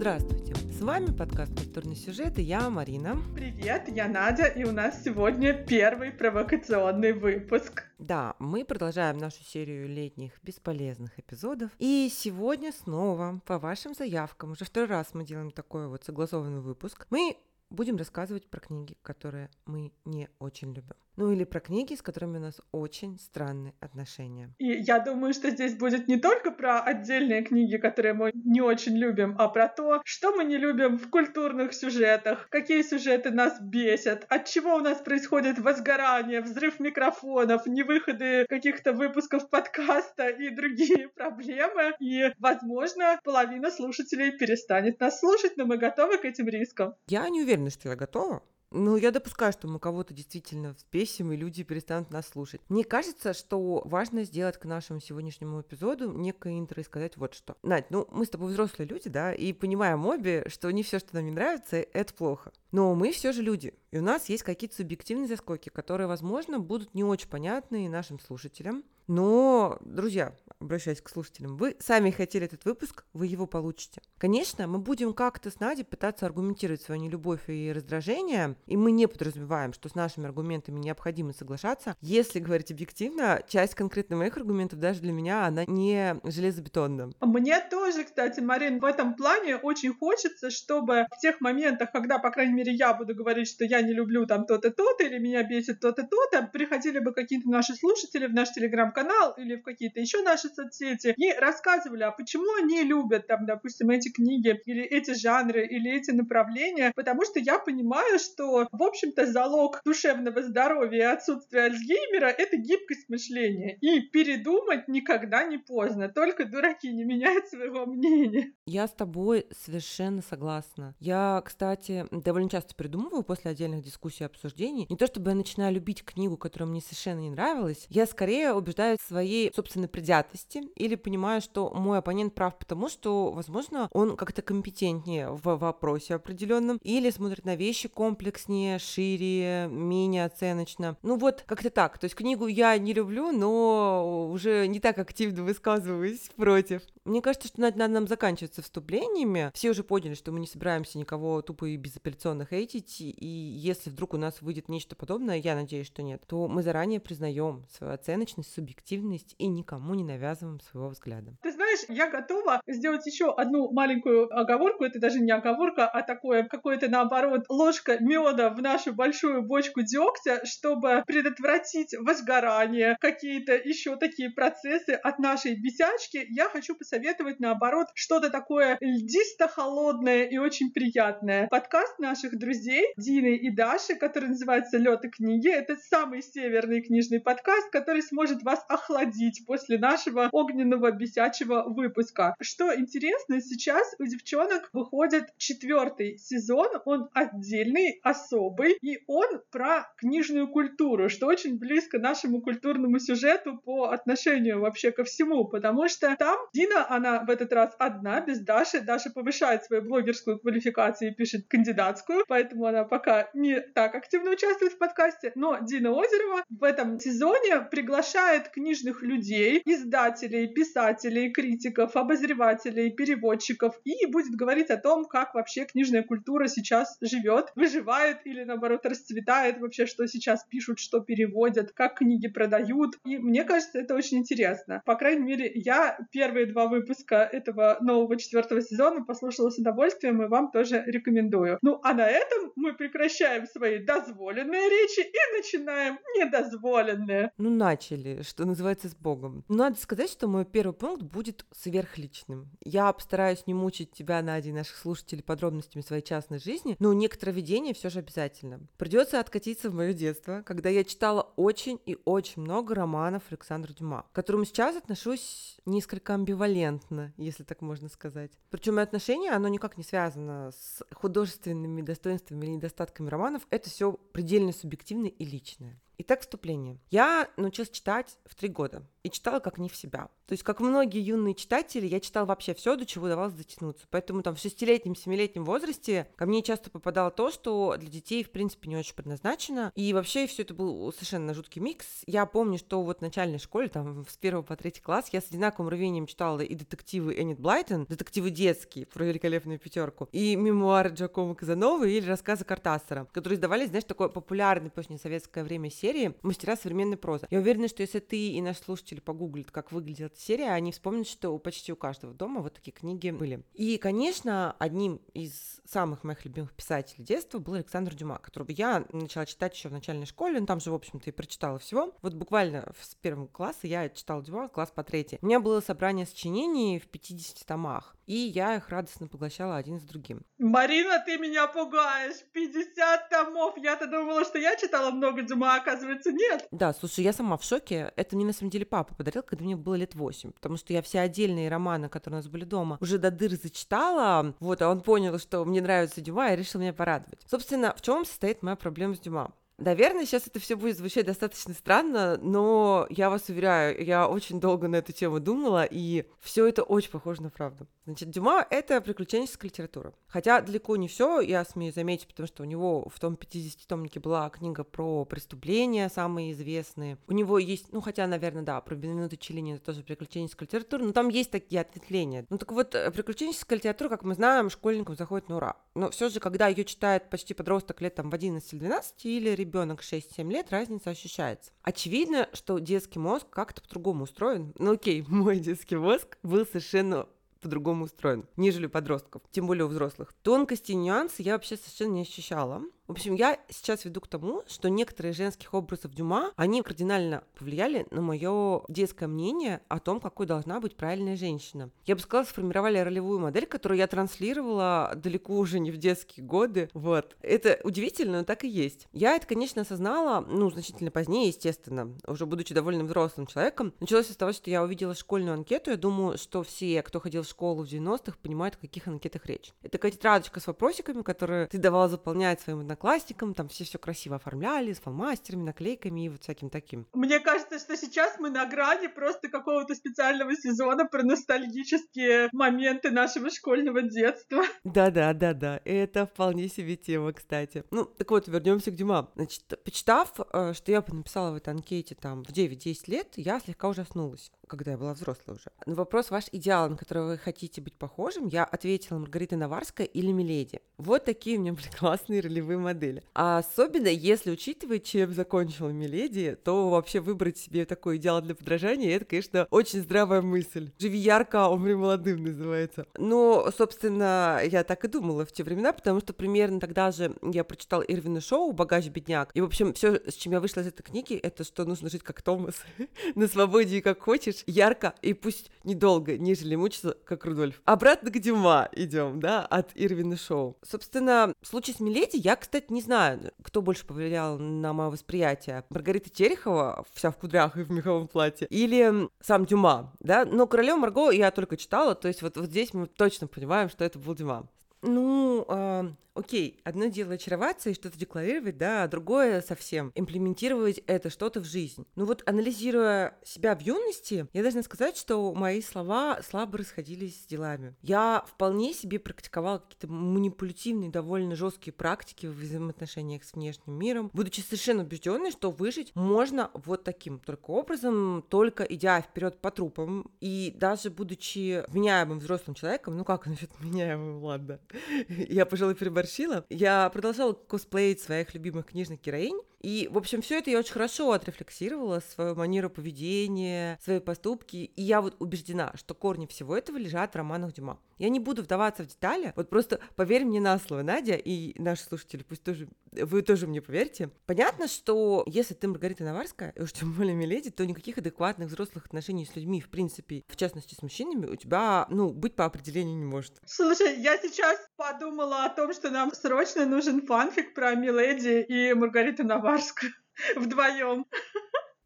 Здравствуйте! С вами подкаст «Культурный сюжет» и я, Марина. Привет, я Надя, и у нас сегодня первый провокационный выпуск. Да, мы продолжаем нашу серию летних бесполезных эпизодов. И сегодня снова, по вашим заявкам, уже второй раз мы делаем такой вот согласованный выпуск, мы будем рассказывать про книги, которые мы не очень любим. Ну или про книги, с которыми у нас очень странные отношения. И я думаю, что здесь будет не только про отдельные книги, которые мы не очень любим, а про то, что мы не любим в культурных сюжетах, какие сюжеты нас бесят, от чего у нас происходит возгорание, взрыв микрофонов, невыходы каких-то выпусков подкаста и другие проблемы. И, возможно, половина слушателей перестанет нас слушать, но мы готовы к этим рискам. Я не уверена, что я готова. Ну, я допускаю, что мы кого-то действительно взбесим, и люди перестанут нас слушать. Мне кажется, что важно сделать к нашему сегодняшнему эпизоду некое интро и сказать вот что. Надь, ну, мы с тобой взрослые люди, да, и понимаем обе, что не все, что нам не нравится, это плохо. Но мы все же люди, и у нас есть какие-то субъективные заскоки, которые, возможно, будут не очень понятны нашим слушателям. Но, друзья, обращаясь к слушателям, вы сами хотели этот выпуск, вы его получите. Конечно, мы будем как-то с Надей пытаться аргументировать свою нелюбовь и раздражение, и мы не подразумеваем, что с нашими аргументами необходимо соглашаться. Если говорить объективно, часть конкретно моих аргументов даже для меня, она не железобетонна. Мне тоже, кстати, Марин, в этом плане очень хочется, чтобы в тех моментах, когда, по крайней мере, я буду говорить, что я не люблю там то-то, то-то, или меня бесит то-то, то-то, приходили бы какие-то наши слушатели в наш телеграм-канал, канал или в какие-то еще наши соцсети и рассказывали, а почему они любят там, допустим, эти книги или эти жанры или эти направления, потому что я понимаю, что, в общем-то, залог душевного здоровья и отсутствия Альцгеймера — это гибкость мышления. И передумать никогда не поздно. Только дураки не меняют своего мнения. Я с тобой совершенно согласна. Я, кстати, довольно часто придумываю после отдельных дискуссий и обсуждений. Не то чтобы я начинаю любить книгу, которая мне совершенно не нравилась, я скорее убеждаю убеждаюсь в своей собственной предятости или понимаю, что мой оппонент прав потому, что, возможно, он как-то компетентнее в вопросе определенном или смотрит на вещи комплекснее, шире, менее оценочно. Ну вот, как-то так. То есть книгу я не люблю, но уже не так активно высказываюсь против. Мне кажется, что надо нам заканчиваться вступлениями. Все уже поняли, что мы не собираемся никого тупо и безапелляционно хейтить, и если вдруг у нас выйдет нечто подобное, я надеюсь, что нет, то мы заранее признаем свою оценочность, субъективность и никому не навязываем своего взгляда. Ты знаешь, я готова сделать еще одну маленькую оговорку. Это даже не оговорка, а такое какое-то наоборот ложка меда в нашу большую бочку дегтя, чтобы предотвратить возгорание, какие-то еще такие процессы от нашей бесячки. Я хочу посоветовать наоборот что-то такое льдисто-холодное и очень приятное. Подкаст наших друзей Дины и Даши, который называется «Лед и книги». Это самый северный книжный подкаст, который сможет вас охладить после нашего огненного бесячего выпуска. Что интересно, сейчас у девчонок выходит четвертый сезон, он отдельный, особый, и он про книжную культуру, что очень близко нашему культурному сюжету по отношению вообще ко всему, потому что там Дина, она в этот раз одна, без Даши. Даша повышает свою блогерскую квалификацию и пишет кандидатскую, поэтому она пока не так активно участвует в подкасте, но Дина Озерова в этом сезоне приглашает книжных людей, издателей, писателей, критиков, обозревателей, переводчиков и будет говорить о том, как вообще книжная культура сейчас живет, выживает или наоборот расцветает, вообще что сейчас пишут, что переводят, как книги продают. И мне кажется, это очень интересно. По крайней мере, я первые два выпуска этого нового четвертого сезона послушала с удовольствием и вам тоже рекомендую. Ну а на этом мы прекращаем свои дозволенные речи и начинаем недозволенные. Ну начали, что называется, с Богом. надо сказать, что мой первый пункт будет сверхличным. Я постараюсь не мучить тебя, Надя, и наших слушателей подробностями своей частной жизни, но некоторое видение все же обязательно. Придется откатиться в мое детство, когда я читала очень и очень много романов Александра Дюма, к которому сейчас отношусь несколько амбивалентно, если так можно сказать. Причем отношение, оно никак не связано с художественными достоинствами или недостатками романов, это все предельно субъективное и личное. Итак, вступление. Я научилась читать в три года и читала как не в себя. То есть, как многие юные читатели, я читала вообще все, до чего удавалось дотянуться. Поэтому там в шестилетнем, семилетнем возрасте ко мне часто попадало то, что для детей, в принципе, не очень предназначено. И вообще все это был совершенно жуткий микс. Я помню, что вот в начальной школе, там, с первого по третий класс, я с одинаковым рвением читала и детективы Эннет Блайтон, детективы детские, про великолепную пятерку, и мемуары Джакома Казановы или рассказы Картасера, которые издавались, знаешь, такое популярное после советское время серии серии «Мастера современной прозы». Я уверена, что если ты и наш слушатель погуглят, как выглядит эта серия, они вспомнят, что почти у каждого дома вот такие книги были. И, конечно, одним из самых моих любимых писателей детства был Александр Дюма, которого я начала читать еще в начальной школе, ну там же, в общем-то, и прочитала всего. Вот буквально с первого класса я читала Дюма, класс по третий. У меня было собрание сочинений в 50 томах, и я их радостно поглощала один с другим. Марина, ты меня пугаешь! 50 томов! Я-то думала, что я читала много Дюма, а оказывается, нет. Да, слушай, я сама в шоке. Это мне на самом деле папа подарил, когда мне было лет 8, потому что я все отдельные романы, которые у нас были дома, уже до дыр зачитала, вот, а он понял, что мне нравится Дюма и решил меня порадовать. Собственно, в чем состоит моя проблема с Дюма? Наверное, сейчас это все будет звучать достаточно странно, но я вас уверяю, я очень долго на эту тему думала, и все это очень похоже на правду. Значит, Дюма — это приключенческая литература. Хотя далеко не все, я смею заметить, потому что у него в том 50-томнике была книга про преступления, самые известные. У него есть, ну, хотя, наверное, да, про Бенвенуто Челлини это тоже приключенческая литература, но там есть такие ответвления. Ну, так вот, э, приключенческая литература, как мы знаем, школьникам заходит на ура. Но все же, когда ее читает почти подросток лет там в 11 или 12, или ребенок ребенок 6-7 лет, разница ощущается. Очевидно, что детский мозг как-то по-другому устроен. Ну окей, мой детский мозг был совершенно по-другому устроен, нежели подростков, тем более у взрослых. Тонкости и нюансы я вообще совершенно не ощущала. В общем, я сейчас веду к тому, что некоторые женских образов Дюма, они кардинально повлияли на мое детское мнение о том, какой должна быть правильная женщина. Я бы сказала, сформировали ролевую модель, которую я транслировала далеко уже не в детские годы. Вот. Это удивительно, но так и есть. Я это, конечно, осознала, ну, значительно позднее, естественно, уже будучи довольно взрослым человеком. Началось с того, что я увидела школьную анкету. Я думаю, что все, кто ходил в школу в 90-х, понимают, о каких анкетах речь. Это такая тетрадочка с вопросиками, которые ты давала заполнять своим одноклассникам одноклассникам, там все все красиво оформляли, с фломастерами, наклейками и вот всяким таким. Мне кажется, что сейчас мы на грани просто какого-то специального сезона про ностальгические моменты нашего школьного детства. Да-да-да-да, это вполне себе тема, кстати. Ну, так вот, вернемся к Дюма. Значит, почитав, э, что я написала в этой анкете там в 9-10 лет, я слегка ужаснулась когда я была взрослой уже. На вопрос ваш идеал, на который вы хотите быть похожим, я ответила Маргарита Наварская или Миледи. Вот такие у меня были классные ролевые модели. А особенно, если учитывать, чем закончила Миледи, то вообще выбрать себе такой идеал для подражания, это, конечно, очень здравая мысль. Живи ярко, умри молодым называется. Но, собственно, я так и думала в те времена, потому что примерно тогда же я прочитала Ирвина Шоу «Богач бедняк». И, в общем, все, с чем я вышла из этой книги, это что нужно жить как Томас, на свободе и как хочешь, ярко и пусть недолго, нежели мучиться, как Рудольф. Обратно к Дюма идем, да, от Ирвина Шоу. Собственно, в случае с Миледи я, кстати, не знаю, кто больше повлиял на мое восприятие. Маргарита Терехова, вся в кудрях и в меховом платье, или сам Дюма, да, но Королеву Марго я только читала, то есть вот, вот здесь мы точно понимаем, что это был Дюма. Ну, э, окей, одно дело очароваться и что-то декларировать, да, а другое совсем имплементировать это что-то в жизнь. Ну вот, анализируя себя в юности, я должна сказать, что мои слова слабо расходились с делами. Я вполне себе практиковала какие-то манипулятивные, довольно жесткие практики в взаимоотношениях с внешним миром, будучи совершенно убежденной, что выжить можно вот таким только образом, только идя вперед по трупам, и даже будучи вменяемым взрослым человеком, ну как насчет вменяемым, ладно, я, пожалуй, переборщила. Я продолжала косплеить своих любимых книжных героинь, и, в общем, все это я очень хорошо отрефлексировала, свою манеру поведения, свои поступки. И я вот убеждена, что корни всего этого лежат в романах Дюма. Я не буду вдаваться в детали, вот просто поверь мне на слово, Надя, и наши слушатели, пусть тоже, вы тоже мне поверьте. Понятно, что если ты Маргарита Наварская, и уж тем более Миледи, то никаких адекватных взрослых отношений с людьми, в принципе, в частности с мужчинами, у тебя, ну, быть по определению не может. Слушай, я сейчас подумала о том, что нам срочно нужен фанфик про Миледи и Маргариту Наварскую вдвоем.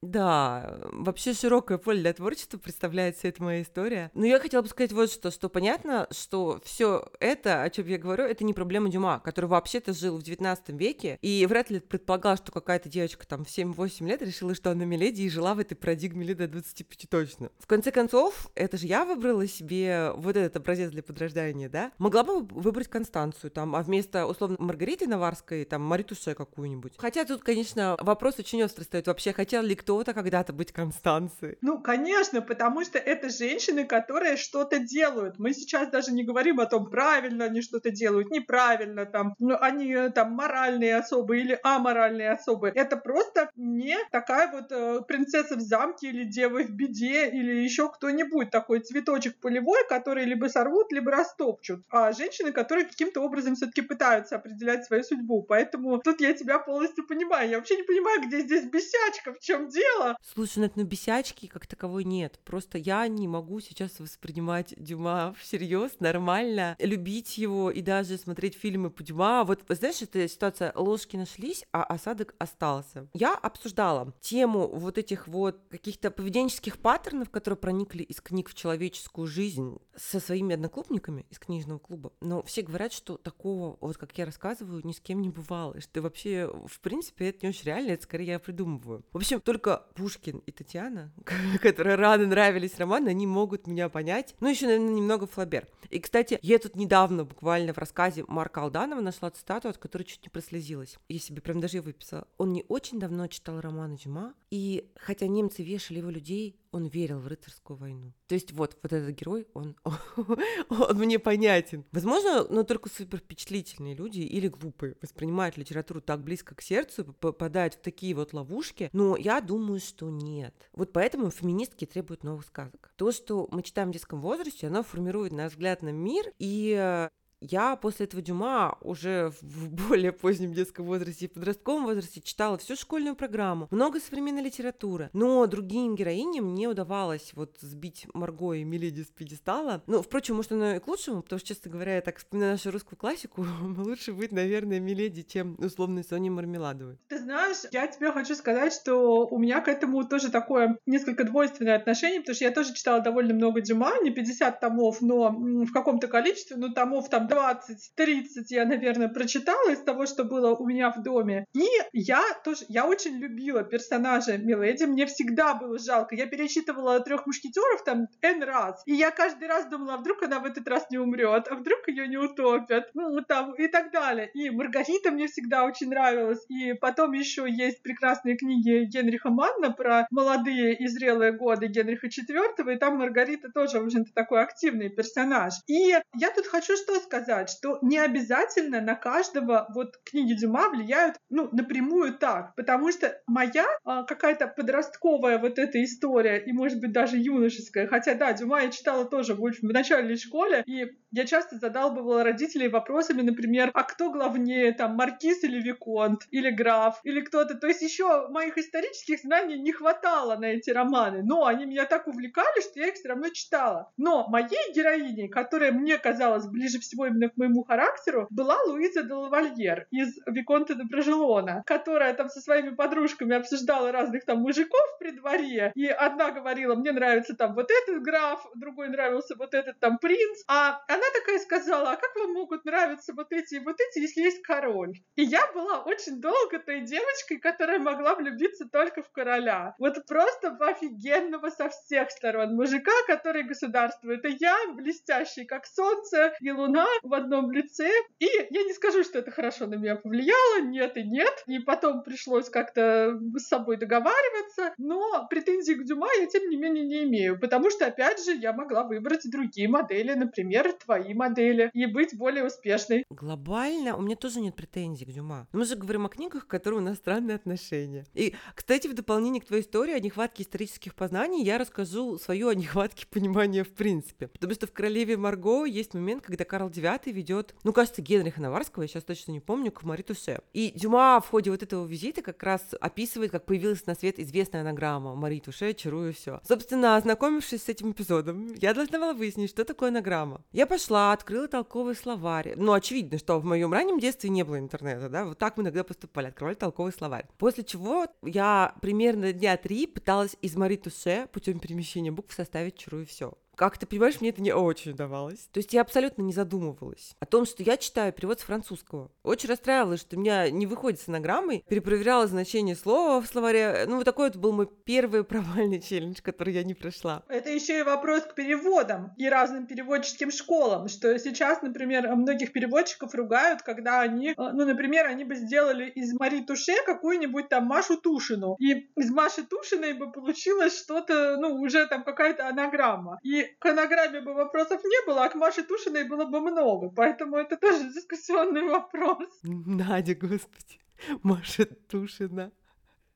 Да, вообще широкое поле для творчества представляет вся эта моя история. Но я хотела бы сказать вот что, что понятно, что все это, о чем я говорю, это не проблема Дюма, который вообще-то жил в 19 веке, и вряд ли предполагал, что какая-то девочка там в 7-8 лет решила, что она миледи и жила в этой парадигме лет до 25 точно. В конце концов, это же я выбрала себе вот этот образец для подрождания, да? Могла бы выбрать Констанцию там, а вместо, условно, Маргариты Наварской, там, Маритуше какую-нибудь. Хотя тут, конечно, вопрос очень острый стоит. Вообще, хотел ли кто-то когда-то быть Констанцией? Ну, конечно, потому что это женщины, которые что-то делают. Мы сейчас даже не говорим о том, правильно они что-то делают, неправильно там, ну, они э, там моральные особы или аморальные особы. Это просто не такая вот э, принцесса в замке или дева в беде или еще кто-нибудь такой цветочек полевой, который либо сорвут, либо растопчут. А женщины, которые каким-то образом все-таки пытаются определять свою судьбу. Поэтому тут я тебя полностью понимаю. Я вообще не понимаю, где здесь бесячка, в чем дело. Слушай, ну, ну бесячки как таковой нет. Просто я не могу сейчас воспринимать Дюма всерьез, нормально, любить его и даже смотреть фильмы по Дюма. Вот, знаешь, эта ситуация, ложки нашлись, а осадок остался. Я обсуждала тему вот этих вот каких-то поведенческих паттернов, которые проникли из книг в человеческую жизнь со своими одноклубниками из книжного клуба. Но все говорят, что такого, вот как я рассказываю, ни с кем не бывало. Что вообще, в принципе, это не очень реально, это скорее я придумываю. В общем, только Пушкин и Татьяна, которые рано нравились романы, они могут меня понять. Ну, еще, наверное, немного Флабер. И, кстати, я тут недавно буквально в рассказе Марка Алданова нашла цитату, от которой чуть не прослезилась. Я себе прям даже выписала. Он не очень давно читал романы Дюма, и хотя немцы вешали его людей, он верил в рыцарскую войну. То есть вот, вот этот герой, он, он мне понятен. Возможно, но только супер впечатлительные люди или глупые воспринимают литературу так близко к сердцу, попадают в такие вот ловушки, но я думаю, что нет. Вот поэтому феминистки требуют новых сказок. То, что мы читаем в детском возрасте, оно формирует наш взгляд на мир, и э, я после этого Дюма уже в более позднем детском возрасте и подростковом возрасте читала всю школьную программу, много современной литературы, но другим героиням не удавалось вот сбить Марго и Миледи с пьедестала. Ну, впрочем, может, оно и к лучшему, потому что, честно говоря, я так вспоминаю нашу русскую классику, лучше быть, наверное, Миледи, чем условной Сони Мармеладовой. Ты знаешь, я тебе хочу сказать, что у меня к этому тоже такое несколько двойственное отношение, потому что я тоже читала довольно много Дюма, не 50 томов, но в каком-то количестве, ну, томов там 20-30 я, наверное, прочитала из того, что было у меня в доме. И я тоже, я очень любила персонажа Миледи, мне всегда было жалко. Я перечитывала трех мушкетеров там N раз, и я каждый раз думала, а вдруг она в этот раз не умрет, а вдруг ее не утопят, ну там и так далее. И Маргарита мне всегда очень нравилась, и потом еще есть прекрасные книги Генриха Манна про молодые и зрелые годы Генриха IV, и там Маргарита тоже, в общем-то, такой активный персонаж. И я тут хочу что сказать сказать, что не обязательно на каждого вот книги Дюма влияют, ну, напрямую так, потому что моя а, какая-то подростковая вот эта история, и, может быть, даже юношеская, хотя, да, Дюма я читала тоже в, в начальной школе, и я часто задалбывала родителей вопросами, например, а кто главнее, там, маркиз или виконт, или граф, или кто-то. То есть еще моих исторических знаний не хватало на эти романы, но они меня так увлекали, что я их все равно читала. Но моей героиней, которая мне казалась ближе всего именно к моему характеру, была Луиза де Лавальер из Виконта де Брожелона, которая там со своими подружками обсуждала разных там мужиков при дворе, и одна говорила, мне нравится там вот этот граф, другой нравился вот этот там принц, а она такая сказала, а как вам могут нравиться вот эти и вот эти, если есть король? И я была очень долго той девочкой, которая могла влюбиться только в короля. Вот просто в офигенного со всех сторон мужика, который государствует. И я блестящий, как солнце и луна, в одном лице. И я не скажу, что это хорошо на меня повлияло, нет и нет. И потом пришлось как-то с собой договариваться. Но претензий к Дюма я, тем не менее, не имею. Потому что, опять же, я могла выбрать другие модели, например, твои модели, и быть более успешной. Глобально у меня тоже нет претензий к Дюма. Мы же говорим о книгах, к которым у нас странные отношения. И, кстати, в дополнение к твоей истории о нехватке исторических познаний, я расскажу свою о нехватке понимания в принципе. Потому что в «Королеве Марго» есть момент, когда Карл IX девятый ведет, ну, кажется, Генриха Наварского, я сейчас точно не помню, к Мари Туше. И Дюма в ходе вот этого визита как раз описывает, как появилась на свет известная анаграмма Мари Туше, чарую все. Собственно, ознакомившись с этим эпизодом, я должна была выяснить, что такое анаграмма. Я пошла, открыла толковый словарь. Ну, очевидно, что в моем раннем детстве не было интернета, да, вот так мы иногда поступали, открывали толковый словарь. После чего я примерно дня три пыталась из Мари Туше путем перемещения букв составить чарую все. Как ты понимаешь, мне это не очень давалось. То есть я абсолютно не задумывалась о том, что я читаю перевод с французского. Очень расстраивалась, что у меня не выходит с анаграммой, перепроверяла значение слова в словаре. Ну, вот такой вот был мой первый провальный челлендж, который я не прошла. Это еще и вопрос к переводам и разным переводческим школам, что сейчас, например, многих переводчиков ругают, когда они, э, ну, например, они бы сделали из Мари Туше какую-нибудь там Машу Тушину, и из Маши Тушиной бы получилось что-то, ну, уже там какая-то анаграмма. И к анаграмме бы вопросов не было, а к Маше Тушиной было бы много. Поэтому это тоже дискуссионный вопрос. Надя, господи, Маша Тушина.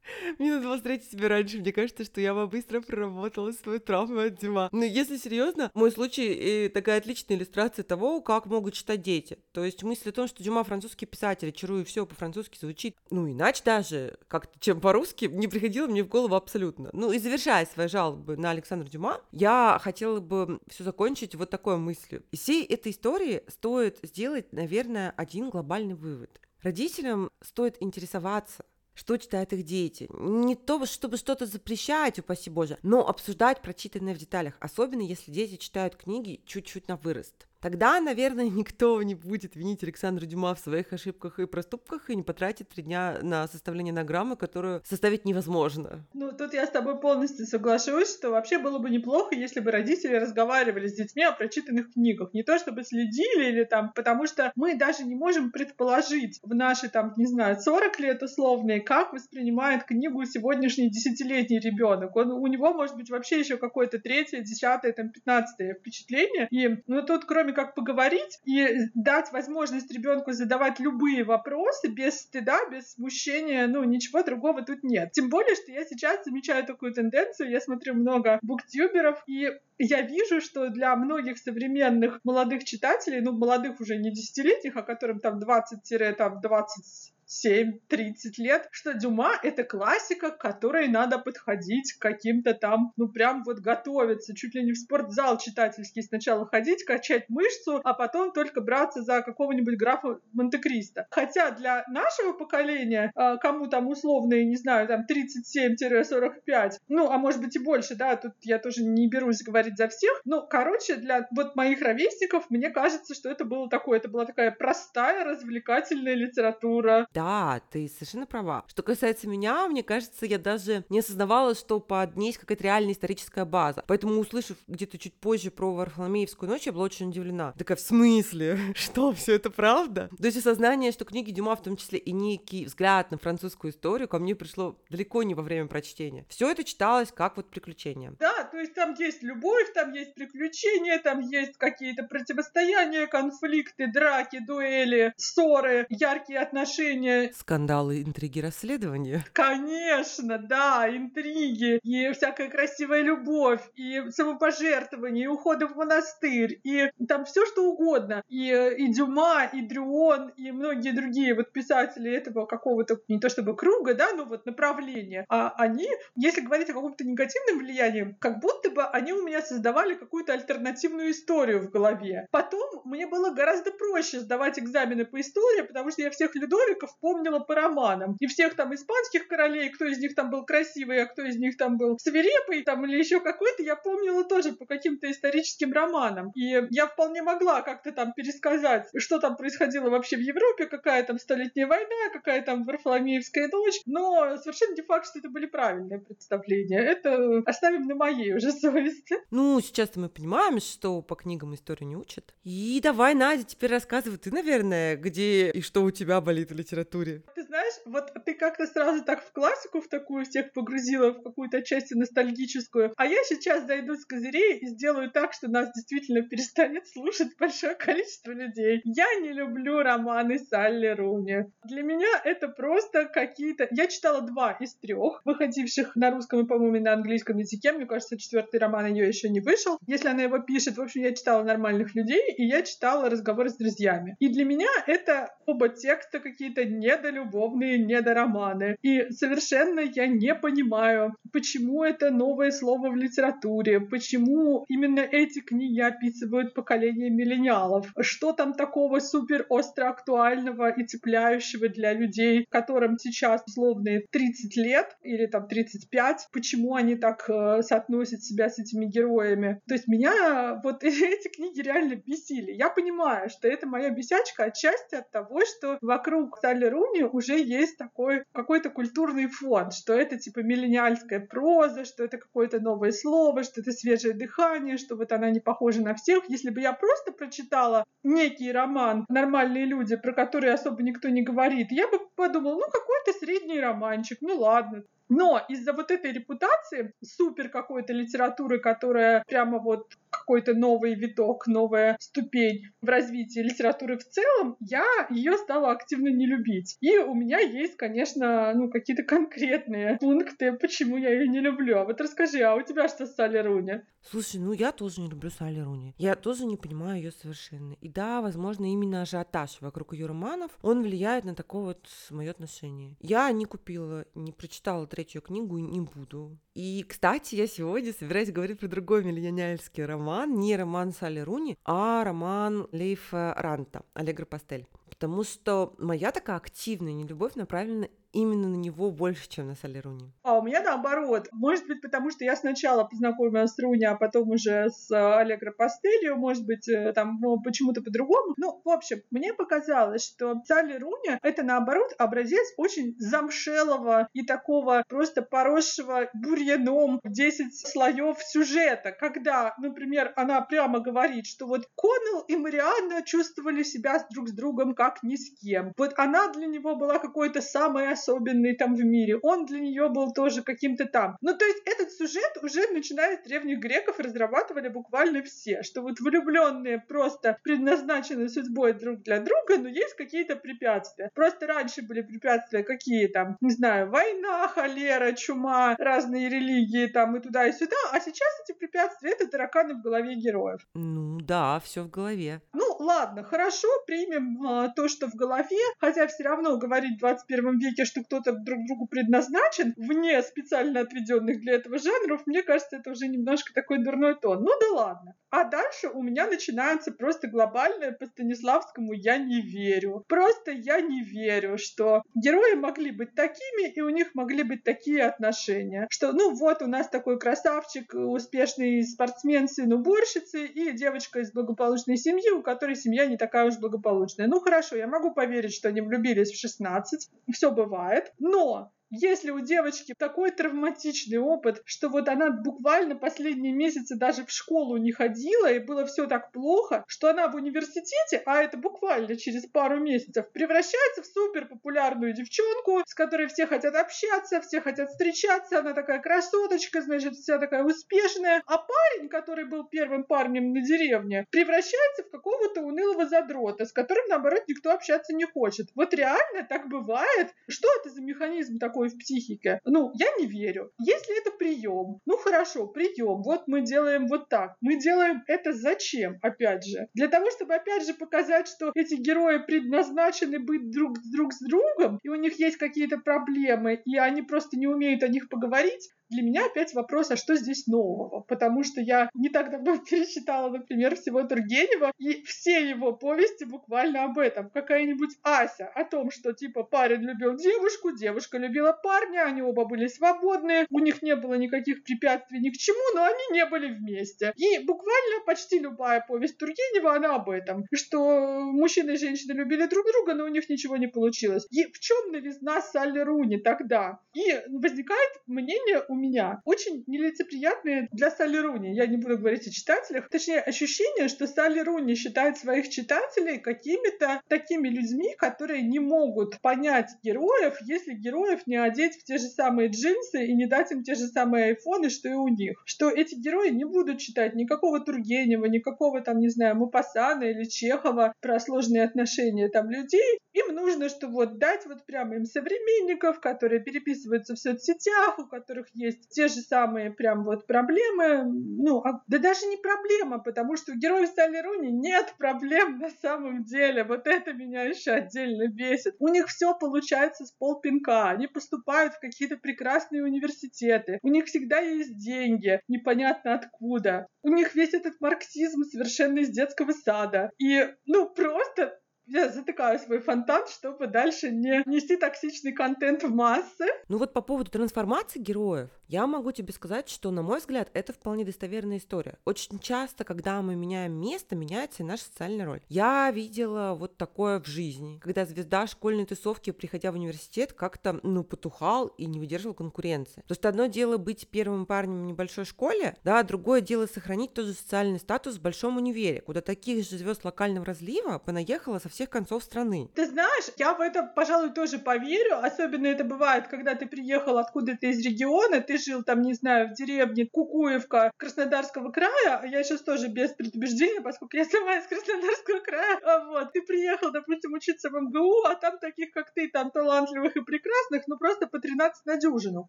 Мне надо было встретить тебя раньше. Мне кажется, что я бы быстро проработала свою травму от Дима. Но если серьезно, мой случай и такая отличная иллюстрация того, как могут читать дети. То есть мысль о том, что Дюма французский писатель, чарую все по-французски звучит, ну, иначе даже, как-то, чем по-русски, не приходило мне в голову абсолютно. Ну, и завершая свои жалобы на Александра Дюма, я хотела бы все закончить вот такой мыслью. Из всей этой истории стоит сделать, наверное, один глобальный вывод. Родителям стоит интересоваться, что читают их дети. Не то, чтобы что-то запрещать, упаси Боже, но обсуждать прочитанное в деталях, особенно если дети читают книги чуть-чуть на вырост. Тогда, наверное, никто не будет винить Александра Дюма в своих ошибках и проступках и не потратит три дня на составление награммы, которую составить невозможно. Ну, тут я с тобой полностью соглашусь, что вообще было бы неплохо, если бы родители разговаривали с детьми о прочитанных книгах. Не то чтобы следили или там, потому что мы даже не можем предположить в наши там, не знаю, 40 лет условные, как воспринимает книгу сегодняшний десятилетний ребенок. Он, у него может быть вообще еще какое-то третье, десятое, там, пятнадцатое впечатление. И, ну, тут кроме кроме как поговорить и дать возможность ребенку задавать любые вопросы без стыда, без смущения, ну, ничего другого тут нет. Тем более, что я сейчас замечаю такую тенденцию, я смотрю много буктюберов, и я вижу, что для многих современных молодых читателей, ну, молодых уже не десятилетних, а которым там 20-20 7-30 лет, что Дюма — это классика, к которой надо подходить каким-то там, ну прям вот готовиться, чуть ли не в спортзал читательский сначала ходить, качать мышцу, а потом только браться за какого-нибудь графа Монте-Кристо. Хотя для нашего поколения, а, кому там условные, не знаю, там 37-45, ну, а может быть и больше, да, тут я тоже не берусь говорить за всех, но, короче, для вот моих ровесников, мне кажется, что это было такое, это была такая простая развлекательная литература, да, ты совершенно права. Что касается меня, мне кажется, я даже не осознавала, что под ней есть какая-то реальная историческая база. Поэтому, услышав где-то чуть позже про Варфоломеевскую ночь, я была очень удивлена. Такая, в смысле? Что, все это правда? То есть осознание, что книги Дюма, в том числе и некий взгляд на французскую историю, ко мне пришло далеко не во время прочтения. Все это читалось как вот приключения. Да, то есть там есть любовь, там есть приключения, там есть какие-то противостояния, конфликты, драки, дуэли, ссоры, яркие отношения расследования. Скандалы, интриги, расследования. Конечно, да, интриги, и всякая красивая любовь, и самопожертвование, и уходы в монастырь, и там все что угодно. И, и Дюма, и Дрюон, и многие другие вот писатели этого какого-то, не то чтобы круга, да, но вот направления, а они, если говорить о каком-то негативном влиянии, как будто бы они у меня создавали какую-то альтернативную историю в голове. Потом мне было гораздо проще сдавать экзамены по истории, потому что я всех Людовиков вспомнила по романам. И всех там испанских королей, кто из них там был красивый, а кто из них там был свирепый, там или еще какой-то, я помнила тоже по каким-то историческим романам. И я вполне могла как-то там пересказать, что там происходило вообще в Европе, какая там столетняя война, какая там Варфоломеевская ночь. Но совершенно не факт, что это были правильные представления. Это оставим на моей уже совести. Ну, сейчас мы понимаем, что по книгам историю не учат. И давай, Надя, теперь рассказывай ты, наверное, где и что у тебя болит в литературе. Ты знаешь, вот ты как-то сразу так в классику в такую всех погрузила, в какую-то часть ностальгическую. А я сейчас зайду с козырей и сделаю так, что нас действительно перестанет слушать большое количество людей. Я не люблю романы Салли Руни. Для меня это просто какие-то... Я читала два из трех, выходивших на русском и, по-моему, на английском языке. Мне кажется, четвертый роман ее еще не вышел. Если она его пишет, в общем, я читала нормальных людей, и я читала разговоры с друзьями. И для меня это оба текста какие-то недолюбовные, недороманы. И совершенно я не понимаю, почему это новое слово в литературе, почему именно эти книги описывают поколение миллениалов, что там такого супер остро актуального и цепляющего для людей, которым сейчас условные 30 лет или там 35, почему они так э, соотносят себя с этими героями. То есть меня вот эти книги реально бесили. Я понимаю, что это моя бесячка отчасти от того, что вокруг Салли Руни уже есть такой какой-то культурный фон, что это типа миллениальская проза, что это какое-то новое слово, что это свежее дыхание, что вот она не похожа на всех. Если бы я просто прочитала некий роман «Нормальные люди», про который особо никто не говорит, я бы подумала, ну какой-то средний романчик, ну ладно, но из-за вот этой репутации супер какой-то литературы, которая прямо вот какой-то новый виток, новая ступень в развитии литературы в целом, я ее стала активно не любить. И у меня есть, конечно, ну, какие-то конкретные пункты, почему я ее не люблю. А вот расскажи, а у тебя что с Салли Руни? Слушай, ну я тоже не люблю Салли Руни. Я тоже не понимаю ее совершенно. И да, возможно, именно ажиотаж вокруг ее романов, он влияет на такое вот мое отношение. Я не купила, не прочитала третью книгу не буду. И, кстати, я сегодня собираюсь говорить про другой миллионерский роман, не роман Салли Руни, а роман Лейфа Ранта «Аллегро Пастель». Потому что моя такая активная нелюбовь направлена именно на него больше, чем на Салли Руни. А у меня наоборот. Может быть, потому что я сначала познакомилась с Руни, а потом уже с Аллегро Пастелью, может быть, э, там ну, почему-то по-другому. Ну, в общем, мне показалось, что Салли Руни — это, наоборот, образец очень замшелого и такого просто поросшего бурьяном 10 слоев сюжета, когда, например, она прямо говорит, что вот Коннелл и Марианна чувствовали себя друг с другом как ни с кем. Вот она для него была какой-то самой особенный там в мире. Он для нее был тоже каким-то там. Ну, то есть этот сюжет уже начиная с древних греков разрабатывали буквально все, что вот влюбленные просто предназначены судьбой друг для друга, но есть какие-то препятствия. Просто раньше были препятствия какие там, не знаю, война, холера, чума, разные религии там и туда и сюда, а сейчас эти препятствия это тараканы в голове героев. Ну да, все в голове. Ну ладно, хорошо, примем э, то, что в голове, хотя все равно говорить в 21 веке, что кто-то друг другу предназначен, вне специально отведенных для этого жанров, мне кажется, это уже немножко такой дурной тон. Ну да ладно. А дальше у меня начинается просто глобальное по Станиславскому «я не верю». Просто я не верю, что герои могли быть такими, и у них могли быть такие отношения. Что, ну вот, у нас такой красавчик, успешный спортсмен, сын уборщицы, и девочка из благополучной семьи, у которой семья не такая уж благополучная. Ну хорошо, я могу поверить, что они влюбились в 16, все бывает, но если у девочки такой травматичный опыт, что вот она буквально последние месяцы даже в школу не ходила, и было все так плохо, что она в университете, а это буквально через пару месяцев, превращается в супер популярную девчонку, с которой все хотят общаться, все хотят встречаться, она такая красоточка, значит, вся такая успешная, а парень, который был первым парнем на деревне, превращается в какого-то унылого задрота, с которым, наоборот, никто общаться не хочет. Вот реально так бывает. Что это за механизм такой? Такое в психике. Ну, я не верю. Если это прием, ну хорошо, прием. Вот мы делаем вот так. Мы делаем это зачем, опять же? Для того, чтобы, опять же, показать, что эти герои предназначены быть друг, друг с другом, и у них есть какие-то проблемы, и они просто не умеют о них поговорить, для меня опять вопрос, а что здесь нового? Потому что я не так давно перечитала, например, всего Тургенева, и все его повести буквально об этом. Какая-нибудь Ася о том, что типа парень любил девушку, девушка любила парня, они оба были свободные, у них не было никаких препятствий ни к чему, но они не были вместе. И буквально почти любая повесть Тургенева, она об этом, что мужчина и женщина любили друг друга, но у них ничего не получилось. И в чем новизна Салли Руни тогда? И возникает мнение у меня. Очень нелицеприятные для Салли Руни. Я не буду говорить о читателях. Точнее, ощущение, что Салли Руни считает своих читателей какими-то такими людьми, которые не могут понять героев, если героев не одеть в те же самые джинсы и не дать им те же самые айфоны, что и у них. Что эти герои не будут читать никакого Тургенева, никакого там, не знаю, Мапасана или Чехова про сложные отношения там людей. Им нужно, что вот дать вот прямо им современников, которые переписываются в соцсетях, у которых есть те же самые прям вот проблемы. Ну, а, да даже не проблема, потому что у героев Руни нет проблем на самом деле. Вот это меня еще отдельно бесит. У них все получается с полпинка. Они поступают в какие-то прекрасные университеты. У них всегда есть деньги, непонятно откуда. У них весь этот марксизм совершенно из детского сада. И, ну, просто я затыкаю свой фонтан, чтобы дальше не нести токсичный контент в массы. Ну вот по поводу трансформации героев, я могу тебе сказать, что, на мой взгляд, это вполне достоверная история. Очень часто, когда мы меняем место, меняется и наша социальная роль. Я видела вот такое в жизни, когда звезда школьной тусовки, приходя в университет, как-то, ну, потухал и не выдерживал конкуренции. То есть одно дело быть первым парнем в небольшой школе, да, другое дело сохранить тот же социальный статус в большом универе, куда таких же звезд локального разлива понаехало со всех концов страны. Ты знаешь, я в это, пожалуй, тоже поверю. Особенно это бывает, когда ты приехал откуда-то из региона, ты жил там, не знаю, в деревне Кукуевка Краснодарского края, а я сейчас тоже без предубеждения, поскольку я сама из Краснодарского края, а вот, ты приехал, допустим, учиться в МГУ, а там таких, как ты, там талантливых и прекрасных, ну просто по 13 на дюжину.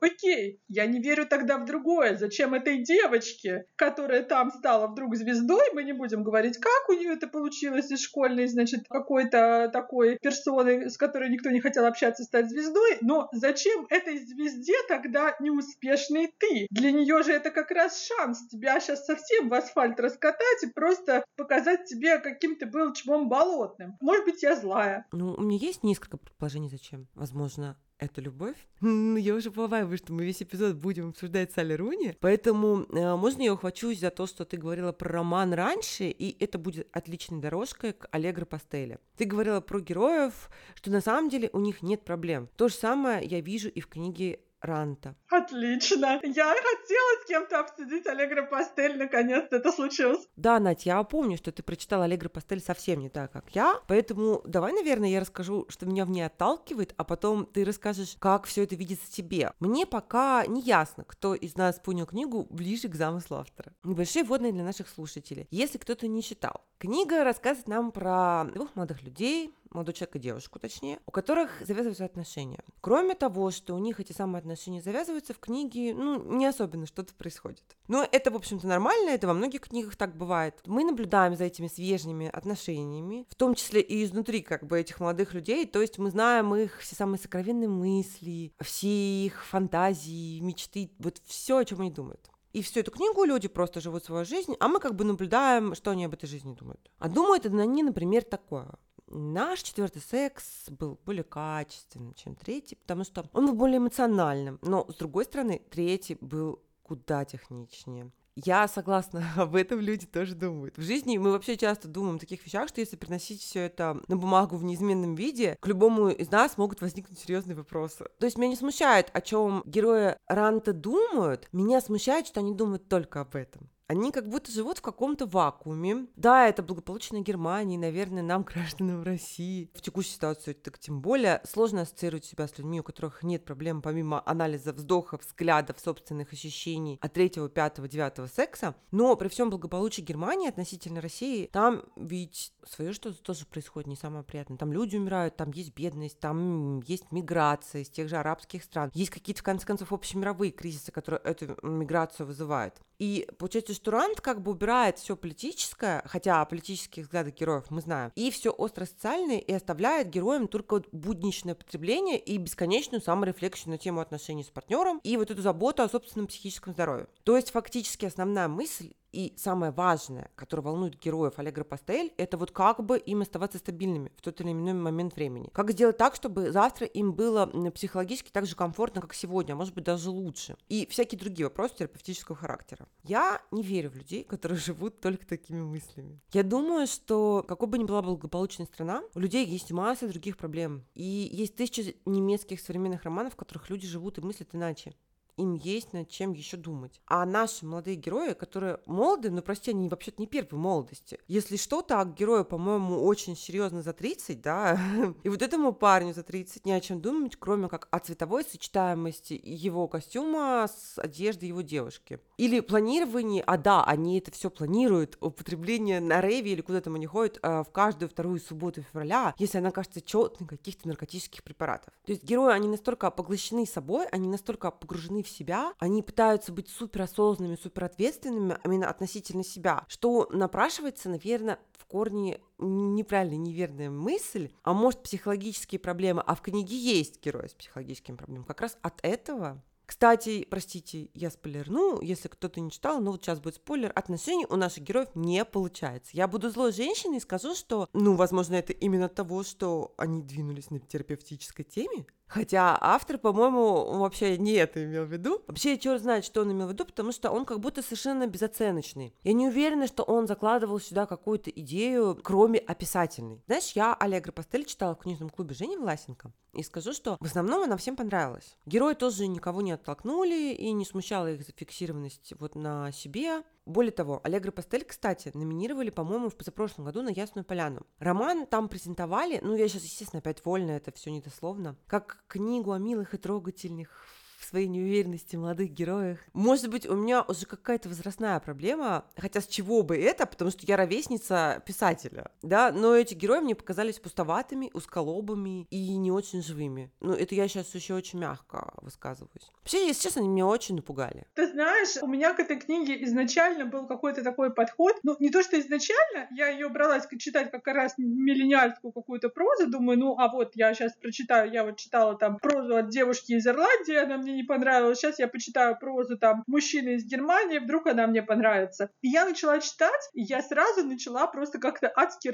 Окей, я не верю тогда в другое. Зачем этой девочке, которая там стала вдруг звездой, мы не будем говорить, как у нее это получилось из школьной, значит, какой-то такой персоны, с которой никто не хотел общаться, стать звездой, но зачем этой звезде тогда неуспешно успешный ты. Для нее же это как раз шанс тебя сейчас совсем в асфальт раскатать и просто показать тебе, каким ты был чмом болотным. Может быть, я злая. Ну, у меня есть несколько предположений, зачем. Возможно, это любовь. Ну, я уже побаиваюсь, что мы весь эпизод будем обсуждать Салли Руни, поэтому э, можно я ухвачусь за то, что ты говорила про роман раньше, и это будет отличной дорожкой к Аллегро Пастели. Ты говорила про героев, что на самом деле у них нет проблем. То же самое я вижу и в книге Ранта. Отлично. Я хотела с кем-то обсудить Аллегро Пастель, наконец-то это случилось. Да, Надь, я помню, что ты прочитала Аллегро Пастель совсем не так, как я, поэтому давай, наверное, я расскажу, что меня в ней отталкивает, а потом ты расскажешь, как все это видится тебе. Мне пока не ясно, кто из нас понял книгу ближе к замыслу автора. Небольшие вводные для наших слушателей. Если кто-то не читал, книга рассказывает нам про двух молодых людей, молодой человек и девушку, точнее, у которых завязываются отношения. Кроме того, что у них эти самые отношения завязываются, в книге, ну, не особенно что-то происходит. Но это, в общем-то, нормально, это во многих книгах так бывает. Мы наблюдаем за этими свежими отношениями, в том числе и изнутри, как бы, этих молодых людей, то есть мы знаем их все самые сокровенные мысли, все их фантазии, мечты, вот все, о чем они думают. И всю эту книгу люди просто живут свою жизнь, а мы как бы наблюдаем, что они об этой жизни думают. А думают они, например, такое. Наш четвертый секс был более качественным, чем третий, потому что он был более эмоциональным. Но, с другой стороны, третий был куда техничнее. Я согласна, об этом люди тоже думают. В жизни мы вообще часто думаем о таких вещах, что если приносить все это на бумагу в неизменном виде, к любому из нас могут возникнуть серьезные вопросы. То есть меня не смущает, о чем герои Ранта думают, меня смущает, что они думают только об этом. Они как будто живут в каком-то вакууме. Да, это благополучная Германия, наверное, нам, гражданам России, в текущей ситуации так тем более сложно ассоциировать себя с людьми, у которых нет проблем помимо анализа вздохов, взглядов, собственных ощущений от третьего, пятого, девятого секса. Но при всем благополучии Германии относительно России, там ведь свое что-то тоже происходит не самое приятное. Там люди умирают, там есть бедность, там есть миграция из тех же арабских стран. Есть какие-то, в конце концов, общемировые кризисы, которые эту миграцию вызывают. И получается, что Рант как бы убирает все политическое, хотя о политических взглядах героев мы знаем, и все остро-социальное, и оставляет героям только будничное потребление и бесконечную саморефлексию на тему отношений с партнером и вот эту заботу о собственном психическом здоровье. То есть фактически основная мысль и самое важное, которое волнует героев Аллегро Пастель, это вот как бы им оставаться стабильными в тот или иной момент времени. Как сделать так, чтобы завтра им было психологически так же комфортно, как сегодня, а может быть даже лучше. И всякие другие вопросы терапевтического характера. Я не верю в людей, которые живут только такими мыслями. Я думаю, что какой бы ни была благополучная страна, у людей есть масса других проблем. И есть тысячи немецких современных романов, в которых люди живут и мыслят иначе. Им есть над чем еще думать. А наши молодые герои, которые молоды, ну, прости, они вообще-то не первой молодости. Если что, так герою, по-моему, очень серьезно за 30, да, и вот этому парню за 30 не о чем думать, кроме как о цветовой сочетаемости его костюма с одеждой его девушки. Или планирование, а да, они это все планируют, употребление на рейве или куда там они ходят э, в каждую вторую субботу февраля, если она кажется четной каких-то наркотических препаратов. То есть герои, они настолько поглощены собой, они настолько погружены в себя, они пытаются быть суперосознанными, суперответственными именно относительно себя, что напрашивается, наверное, в корне неправильная, неверная мысль, а может психологические проблемы, а в книге есть герой с психологическими проблемами. Как раз от этого кстати, простите, я спойлерну, если кто-то не читал, но вот сейчас будет спойлер, отношений у наших героев не получается. Я буду злой женщиной и скажу, что, ну, возможно, это именно того, что они двинулись на терапевтической теме, Хотя автор, по-моему, вообще не это имел в виду. Вообще, черт знает, что он имел в виду, потому что он как будто совершенно безоценочный. Я не уверена, что он закладывал сюда какую-то идею, кроме описательной. Знаешь, я Аллегро Пастель читала в книжном клубе Жени Власенко. И скажу, что в основном она всем понравилась. Герои тоже никого не оттолкнули и не смущала их зафиксированность вот на себе. Более того, Аллегро Пастель, кстати, номинировали, по-моему, в позапрошлом году на Ясную Поляну. Роман там презентовали, ну, я сейчас, естественно, опять вольно, это все недословно, как книгу о милых и трогательных в своей неуверенности молодых героях. Может быть, у меня уже какая-то возрастная проблема, хотя с чего бы это, потому что я ровесница писателя, да, но эти герои мне показались пустоватыми, узколобыми и не очень живыми. Ну, это я сейчас еще очень мягко высказываюсь. Вообще, если честно, они меня очень напугали. Ты знаешь, у меня к этой книге изначально был какой-то такой подход, ну, не то, что изначально, я ее бралась читать как раз миллениальскую какую-то прозу, думаю, ну, а вот я сейчас прочитаю, я вот читала там прозу от девушки из Ирландии, она мне мне не понравилось. Сейчас я почитаю прозу там мужчины из Германии, вдруг она мне понравится. И я начала читать, и я сразу начала просто как-то адски.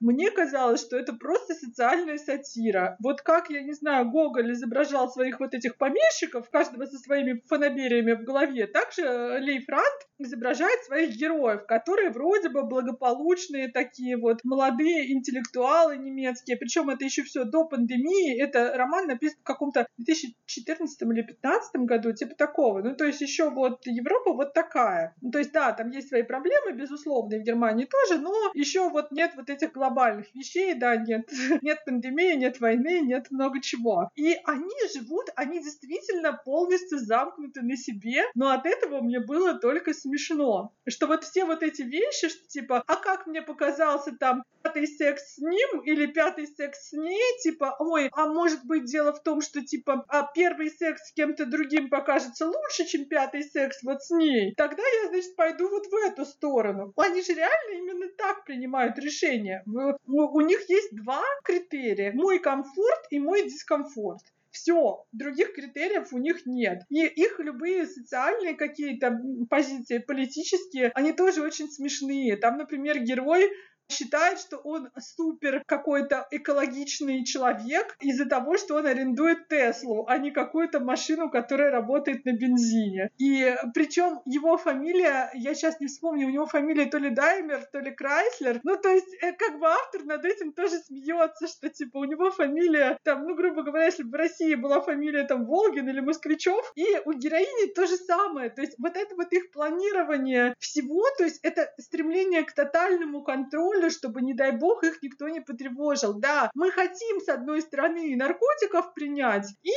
Мне казалось, что это просто социальная сатира. Вот как, я не знаю, Гоголь изображал своих вот этих помещиков, каждого со своими фанабериями в голове, так же Лей Франт изображает своих героев, которые вроде бы благополучные такие вот молодые интеллектуалы немецкие. Причем это еще все до пандемии. Это роман написан в каком-то 2014 или 2015 году, типа такого. Ну, то есть еще вот Европа вот такая. Ну, то есть, да, там есть свои проблемы, безусловно, и в Германии тоже, но еще вот нет вот этих глобальных вещей, да, нет, нет пандемии, нет войны, нет много чего. И они живут, они действительно полностью замкнуты на себе, но от этого мне было только смешно. Что вот все вот эти вещи, что типа, а как мне показался там пятый секс с ним или пятый секс с ней, типа, ой, а может быть дело в том, что типа, а первый секс кем-то другим покажется лучше, чем пятый секс вот с ней, тогда я, значит, пойду вот в эту сторону. Они же реально именно так принимают решения. У них есть два критерия. Мой комфорт и мой дискомфорт. Все, других критериев у них нет. И их любые социальные какие-то позиции, политические, они тоже очень смешные. Там, например, герой считает, что он супер какой-то экологичный человек из-за того, что он арендует Теслу, а не какую-то машину, которая работает на бензине. И причем его фамилия, я сейчас не вспомню, у него фамилия то ли Даймер, то ли Крайслер. Ну, то есть, э, как бы автор над этим тоже смеется, что типа у него фамилия, там, ну, грубо говоря, если бы в России была фамилия там Волгин или Москвичев, и у героини то же самое. То есть вот это вот их планирование всего, то есть это стремление к тотальному контролю контролю, чтобы, не дай бог, их никто не потревожил. Да, мы хотим, с одной стороны, наркотиков принять и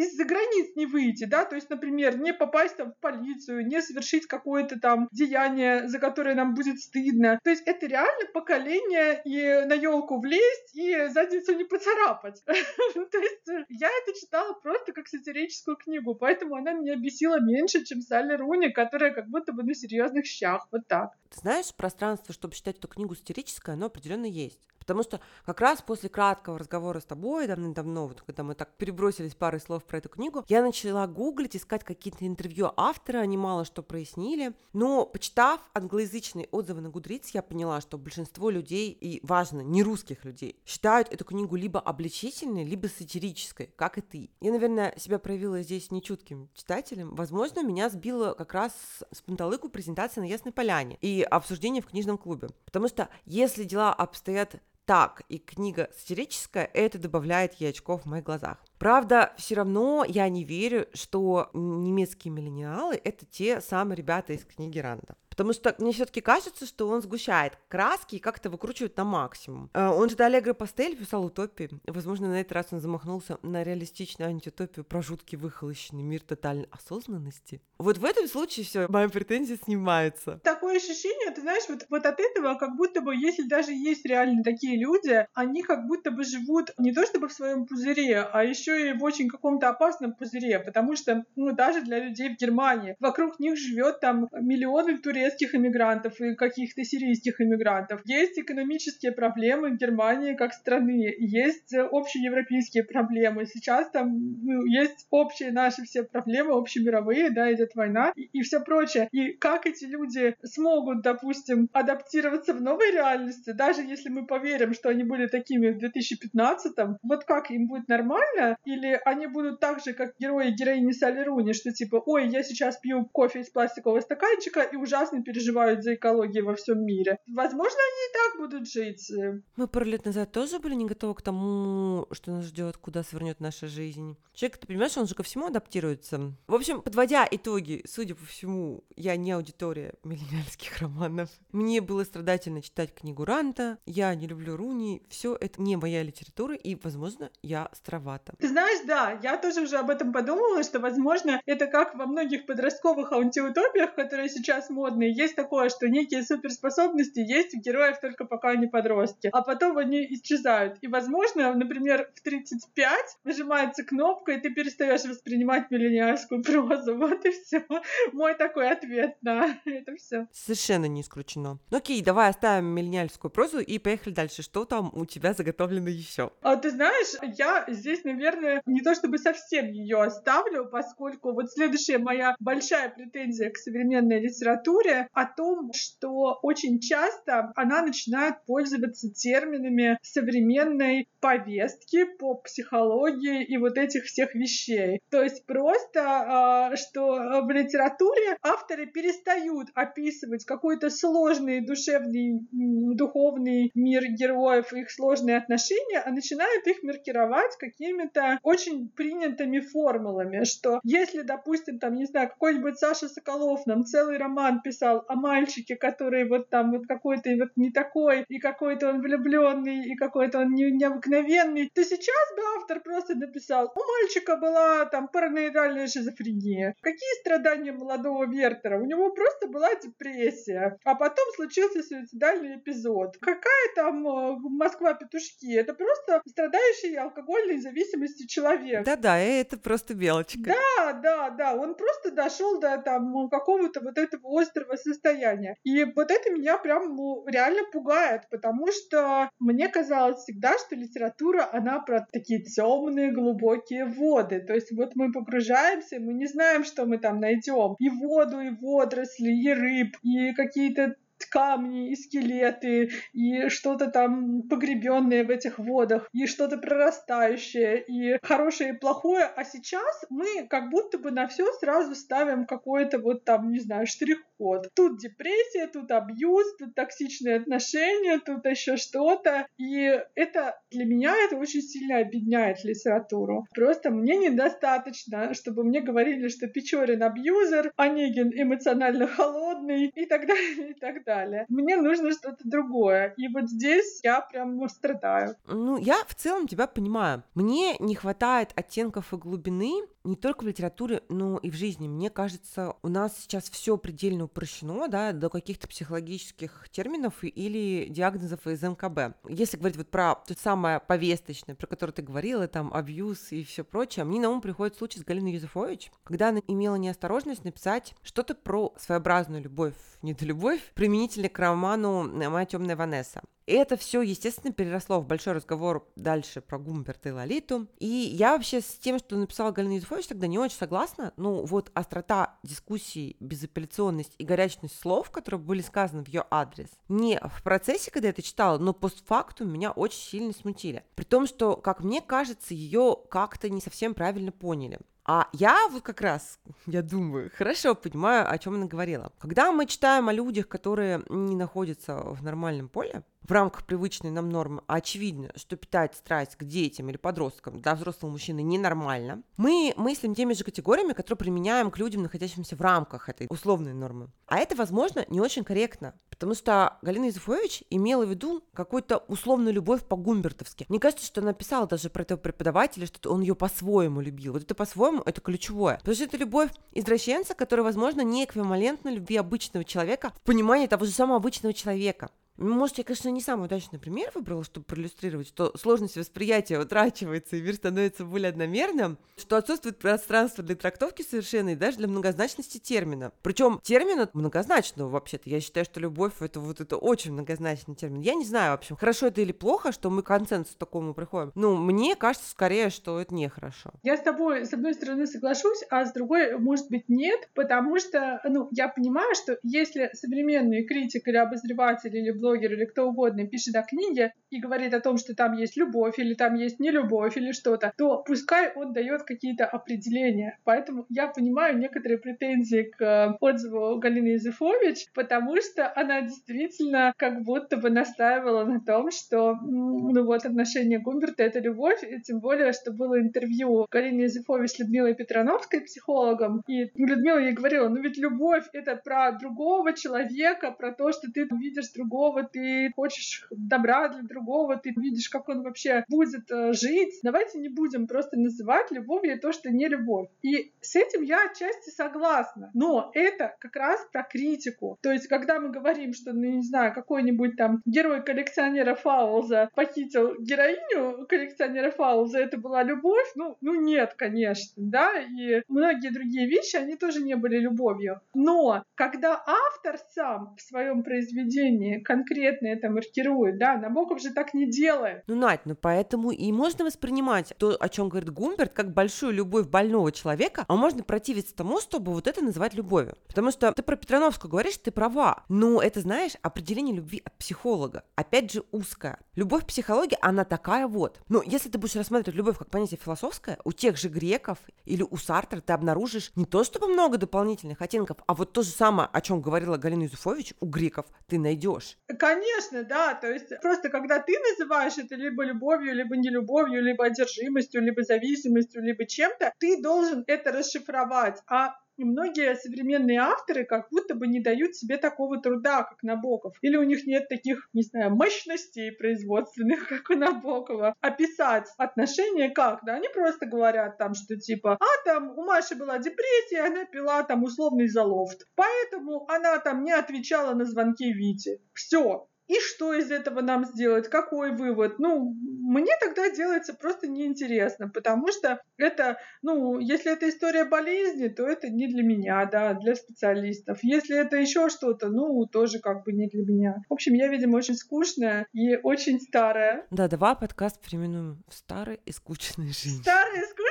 из-за границ не выйти, да, то есть, например, не попасть там в полицию, не совершить какое-то там деяние, за которое нам будет стыдно. То есть это реально поколение и на елку влезть, и задницу не поцарапать. То есть я это читала просто как сатирическую книгу, поэтому она меня бесила меньше, чем Салли Руни, которая как будто бы на серьезных щах. Вот так. Ты знаешь, пространство, чтобы читать эту книгу сатирическое, оно определенно есть. Потому что как раз после краткого разговора с тобой давным-давно, вот когда мы так перебросились парой слов про эту книгу, я начала гуглить, искать какие-то интервью автора, они мало что прояснили. Но почитав англоязычные отзывы на Гудриц, я поняла, что большинство людей, и важно, не русских людей, считают эту книгу либо обличительной, либо сатирической, как и ты. Я, наверное, себя проявила здесь нечутким читателем. Возможно, меня сбила как раз с панталыку презентация на Ясной Поляне и обсуждение в книжном клубе. Потому что если дела обстоят так и книга сатирическая, это добавляет ей очков в моих глазах. Правда, все равно я не верю, что немецкие миллениалы — это те самые ребята из книги Ранда. Потому что мне все-таки кажется, что он сгущает краски и как-то выкручивает на максимум. Э, он же до Аллегро Пастель писал утопии. Возможно, на этот раз он замахнулся на реалистичную антиутопию про жуткий выхолощенный мир тотальной осознанности. Вот в этом случае все, мои претензии снимаются. Такое ощущение, ты знаешь, вот, вот от этого, как будто бы, если даже есть реально такие люди, они как будто бы живут не то чтобы в своем пузыре, а еще и в очень каком-то опасном пузыре, потому что, ну, даже для людей в Германии, вокруг них живет там миллионы туристов, турецких иммигрантов и каких-то сирийских иммигрантов. Есть экономические проблемы Германии как страны, есть общеевропейские проблемы. Сейчас там ну, есть общие наши все проблемы, общемировые, да, идет война и, и все прочее. И как эти люди смогут, допустим, адаптироваться в новой реальности, даже если мы поверим, что они были такими в 2015-м, вот как им будет нормально? Или они будут так же, как герои героини Салли Руни, что типа, ой, я сейчас пью кофе из пластикового стаканчика и ужасно ужасно переживают за экологию во всем мире. Возможно, они и так будут жить. Мы пару лет назад тоже были не готовы к тому, что нас ждет, куда свернет наша жизнь. Человек, ты понимаешь, он же ко всему адаптируется. В общем, подводя итоги, судя по всему, я не аудитория миллениальских романов. Мне было страдательно читать книгу Ранта, я не люблю Руни, все это не моя литература, и, возможно, я стравата. Ты знаешь, да, я тоже уже об этом подумала, что, возможно, это как во многих подростковых антиутопиях, которые сейчас модные, есть такое, что некие суперспособности есть у героев только пока они подростки, а потом они исчезают. И, возможно, например, в 35 нажимается кнопка, и ты перестаешь воспринимать миллениальскую прозу. Вот и все. Мой такой ответ на это все. Совершенно не исключено. Ну окей, давай оставим миллениальскую прозу и поехали дальше. Что там у тебя заготовлено еще? А, ты знаешь, я здесь, наверное, не то чтобы совсем ее оставлю, поскольку вот следующая моя большая претензия к современной литературе о том, что очень часто она начинает пользоваться терминами современной повестки по психологии и вот этих всех вещей. То есть просто, а, что в литературе авторы перестают описывать какой-то сложный душевный, духовный мир героев, их сложные отношения, а начинают их маркировать какими-то очень принятыми формулами, что если, допустим, там, не знаю, какой-нибудь Саша Соколов нам целый роман писал писал о мальчике, который вот там вот какой-то вот не такой, и какой-то он влюбленный, и какой-то он не, необыкновенный, то сейчас бы автор просто написал, у мальчика была там параноидальная шизофрения. Какие страдания молодого Вертера? У него просто была депрессия, а потом случился суицидальный эпизод. Какая там э, Москва-петушки? Это просто страдающий алкогольной зависимостью человек. Да-да, это просто белочка. Да, да, да, он просто дошел до там какого-то вот этого острого состояния. И вот это меня прям ну, реально пугает, потому что мне казалось всегда, что литература, она про такие темные, глубокие воды. То есть вот мы погружаемся, мы не знаем, что мы там найдем. И воду, и водоросли, и рыб, и какие-то камни и скелеты, и что-то там погребенное в этих водах, и что-то прорастающее, и хорошее и плохое. А сейчас мы как будто бы на все сразу ставим какой-то вот там, не знаю, штрих-код. Тут депрессия, тут абьюз, тут токсичные отношения, тут еще что-то. И это для меня это очень сильно объединяет литературу. Просто мне недостаточно, чтобы мне говорили, что Печорин абьюзер, Онегин эмоционально холодный и так далее, и так далее далее. Мне нужно что-то другое. И вот здесь я прям страдаю. Ну, я в целом тебя понимаю. Мне не хватает оттенков и глубины не только в литературе, но и в жизни. Мне кажется, у нас сейчас все предельно упрощено, да, до каких-то психологических терминов или диагнозов из МКБ. Если говорить вот про то самое повесточное, про которое ты говорила, там, абьюз и все прочее, мне на ум приходит случай с Галиной Юзефович, когда она имела неосторожность написать что-то про своеобразную любовь, недолюбовь, применительно к роману «Моя темная Ванесса». И это все, естественно, переросло в большой разговор дальше про Гумберта и Лолиту. И я вообще с тем, что написала Галина Юзефович, тогда не очень согласна. Ну, вот острота дискуссии, безапелляционность и горячность слов, которые были сказаны в ее адрес, не в процессе, когда я это читала, но постфактум меня очень сильно смутили. При том, что, как мне кажется, ее как-то не совсем правильно поняли. А я вот как раз, я думаю, хорошо понимаю, о чем она говорила. Когда мы читаем о людях, которые не находятся в нормальном поле, в рамках привычной нам нормы, а очевидно, что питать страсть к детям или подросткам для взрослого мужчины ненормально, мы мыслим теми же категориями, которые применяем к людям, находящимся в рамках этой условной нормы. А это, возможно, не очень корректно, потому что Галина Юзефович имела в виду какую-то условную любовь по-гумбертовски. Мне кажется, что она писала даже про этого преподавателя, что он ее по-своему любил. Вот это по-своему, это ключевое. Потому что это любовь извращенца, которая, возможно, не эквивалентна любви обычного человека в понимании того же самого обычного человека. Может, я, конечно, не самый удачный пример выбрала, чтобы проиллюстрировать, что сложность восприятия утрачивается, и мир становится более одномерным, что отсутствует пространство для трактовки совершенно и даже для многозначности термина. Причем термина многозначного вообще-то. Я считаю, что любовь это вот это очень многозначный термин. Я не знаю, в общем, хорошо это или плохо, что мы к консенсусу такому приходим. Ну, мне кажется скорее, что это нехорошо. Я с тобой, с одной стороны, соглашусь, а с другой, может быть, нет, потому что, ну, я понимаю, что если современный критик или обозреватель или блогер блогер или кто угодно пишет о книге и говорит о том, что там есть любовь или там есть нелюбовь или что-то, то пускай он дает какие-то определения. Поэтому я понимаю некоторые претензии к э, отзыву Галины Изыфович, потому что она действительно как будто бы настаивала на том, что ну вот отношения Гумберта — это любовь, и тем более, что было интервью Галины Изыфович с Людмилой Петрановской, психологом, и Людмила ей говорила, ну ведь любовь — это про другого человека, про то, что ты видишь другого другого, ты хочешь добра для другого, ты видишь, как он вообще будет э, жить. Давайте не будем просто называть любовью то, что не любовь. И с этим я отчасти согласна. Но это как раз про критику. То есть, когда мы говорим, что, ну, не знаю, какой-нибудь там герой коллекционера Фаулза похитил героиню коллекционера Фаулза, это была любовь? Ну, ну нет, конечно, да, и многие другие вещи, они тоже не были любовью. Но когда автор сам в своем произведении конкретно это маркирует, да, Набоков же так не делает. Ну, Надь, ну поэтому и можно воспринимать то, о чем говорит Гумберт, как большую любовь больного человека, а можно противиться тому, чтобы вот это называть любовью. Потому что ты про Петрановскую говоришь, ты права, но это, знаешь, определение любви от психолога, опять же, узкое. Любовь психологии, она такая вот. Но если ты будешь рассматривать любовь как понятие философское, у тех же греков или у Сартра ты обнаружишь не то чтобы много дополнительных оттенков, а вот то же самое, о чем говорила Галина Юзуфович, у греков ты найдешь. Конечно, да, то есть просто когда ты называешь это либо любовью, либо нелюбовью, либо одержимостью, либо зависимостью, либо чем-то, ты должен это расшифровать. А и многие современные авторы как будто бы не дают себе такого труда, как Набоков. Или у них нет таких, не знаю, мощностей производственных, как у Набокова. Описать отношения как? Да, они просто говорят там, что типа, а там у Маши была депрессия, она пила там условный залофт. Поэтому она там не отвечала на звонки Вити. Все. И что из этого нам сделать? Какой вывод? Ну, мне тогда делается просто неинтересно, потому что это, ну, если это история болезни, то это не для меня, да, для специалистов. Если это еще что-то, ну, тоже как бы не для меня. В общем, я, видимо, очень скучная и очень старая. Да, давай подкаст переименуем в старой и скучной жизни. Старая и скучная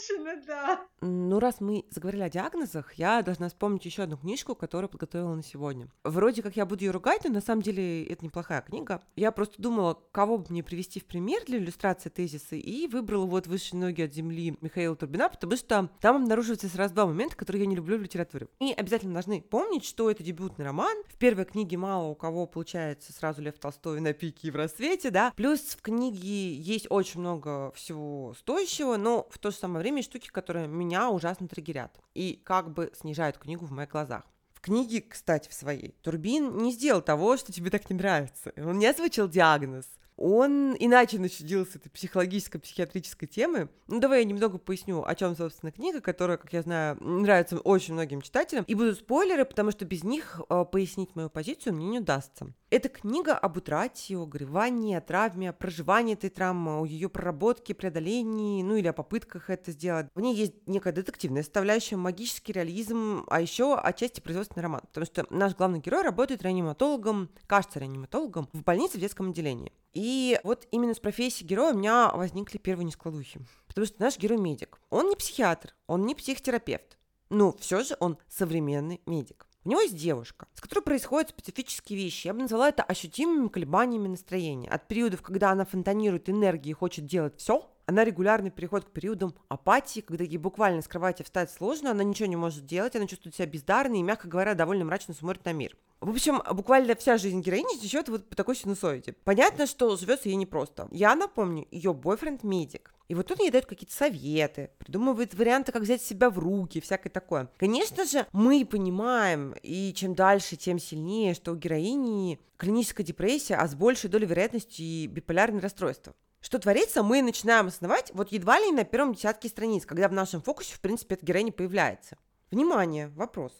женщина, да. Ну, раз мы заговорили о диагнозах, я должна вспомнить еще одну книжку, которую подготовила на сегодня. Вроде как я буду ее ругать, но на самом деле это неплохая книга. Я просто думала, кого бы мне привести в пример для иллюстрации тезиса, и выбрала вот «Выше ноги от земли» Михаила Турбина, потому что там обнаруживаются сразу два момента, которые я не люблю в литературе. И обязательно должны помнить, что это дебютный роман. В первой книге мало у кого получается сразу Лев Толстой на пике и в рассвете, да. Плюс в книге есть очень много всего стоящего, но в то же самое время штуки, которые меня ужасно триггерят и как бы снижают книгу в моих глазах. В книге, кстати, в своей, Турбин не сделал того, что тебе так не нравится. Он не озвучил диагноз. Он иначе начудил с этой психологической, психиатрической темы. Ну, давай я немного поясню, о чем, собственно, книга, которая, как я знаю, нравится очень многим читателям. И будут спойлеры, потому что без них э, пояснить мою позицию мне не удастся. Это книга об утрате, о горевании, о травме, о проживании этой травмы, о ее проработке, преодолении, ну или о попытках это сделать. В ней есть некая детективная составляющая, магический реализм, а еще отчасти производственный роман, потому что наш главный герой работает реаниматологом, кажется реаниматологом, в больнице в детском отделении. И вот именно с профессией героя у меня возникли первые нескладухи. Потому что наш герой медик. Он не психиатр, он не психотерапевт. Но все же он современный медик. У него есть девушка, с которой происходят специфические вещи. Я бы назвала это ощутимыми колебаниями настроения. От периодов, когда она фонтанирует энергией и хочет делать все, она регулярно переходит к периодам апатии, когда ей буквально с кровати встать сложно, она ничего не может делать, она чувствует себя бездарной и, мягко говоря, довольно мрачно смотрит на мир. В общем, буквально вся жизнь героини течет вот по такой синусоиде. Понятно, что живется ей непросто. Я напомню, ее бойфренд медик. И вот он ей дает какие-то советы, придумывает варианты, как взять себя в руки, всякое такое. Конечно же, мы понимаем, и чем дальше, тем сильнее, что у героини клиническая депрессия, а с большей долей вероятности и биполярное расстройство. Что творится, мы начинаем осознавать вот едва ли не на первом десятке страниц, когда в нашем фокусе, в принципе, эта героиня появляется. Внимание, вопрос.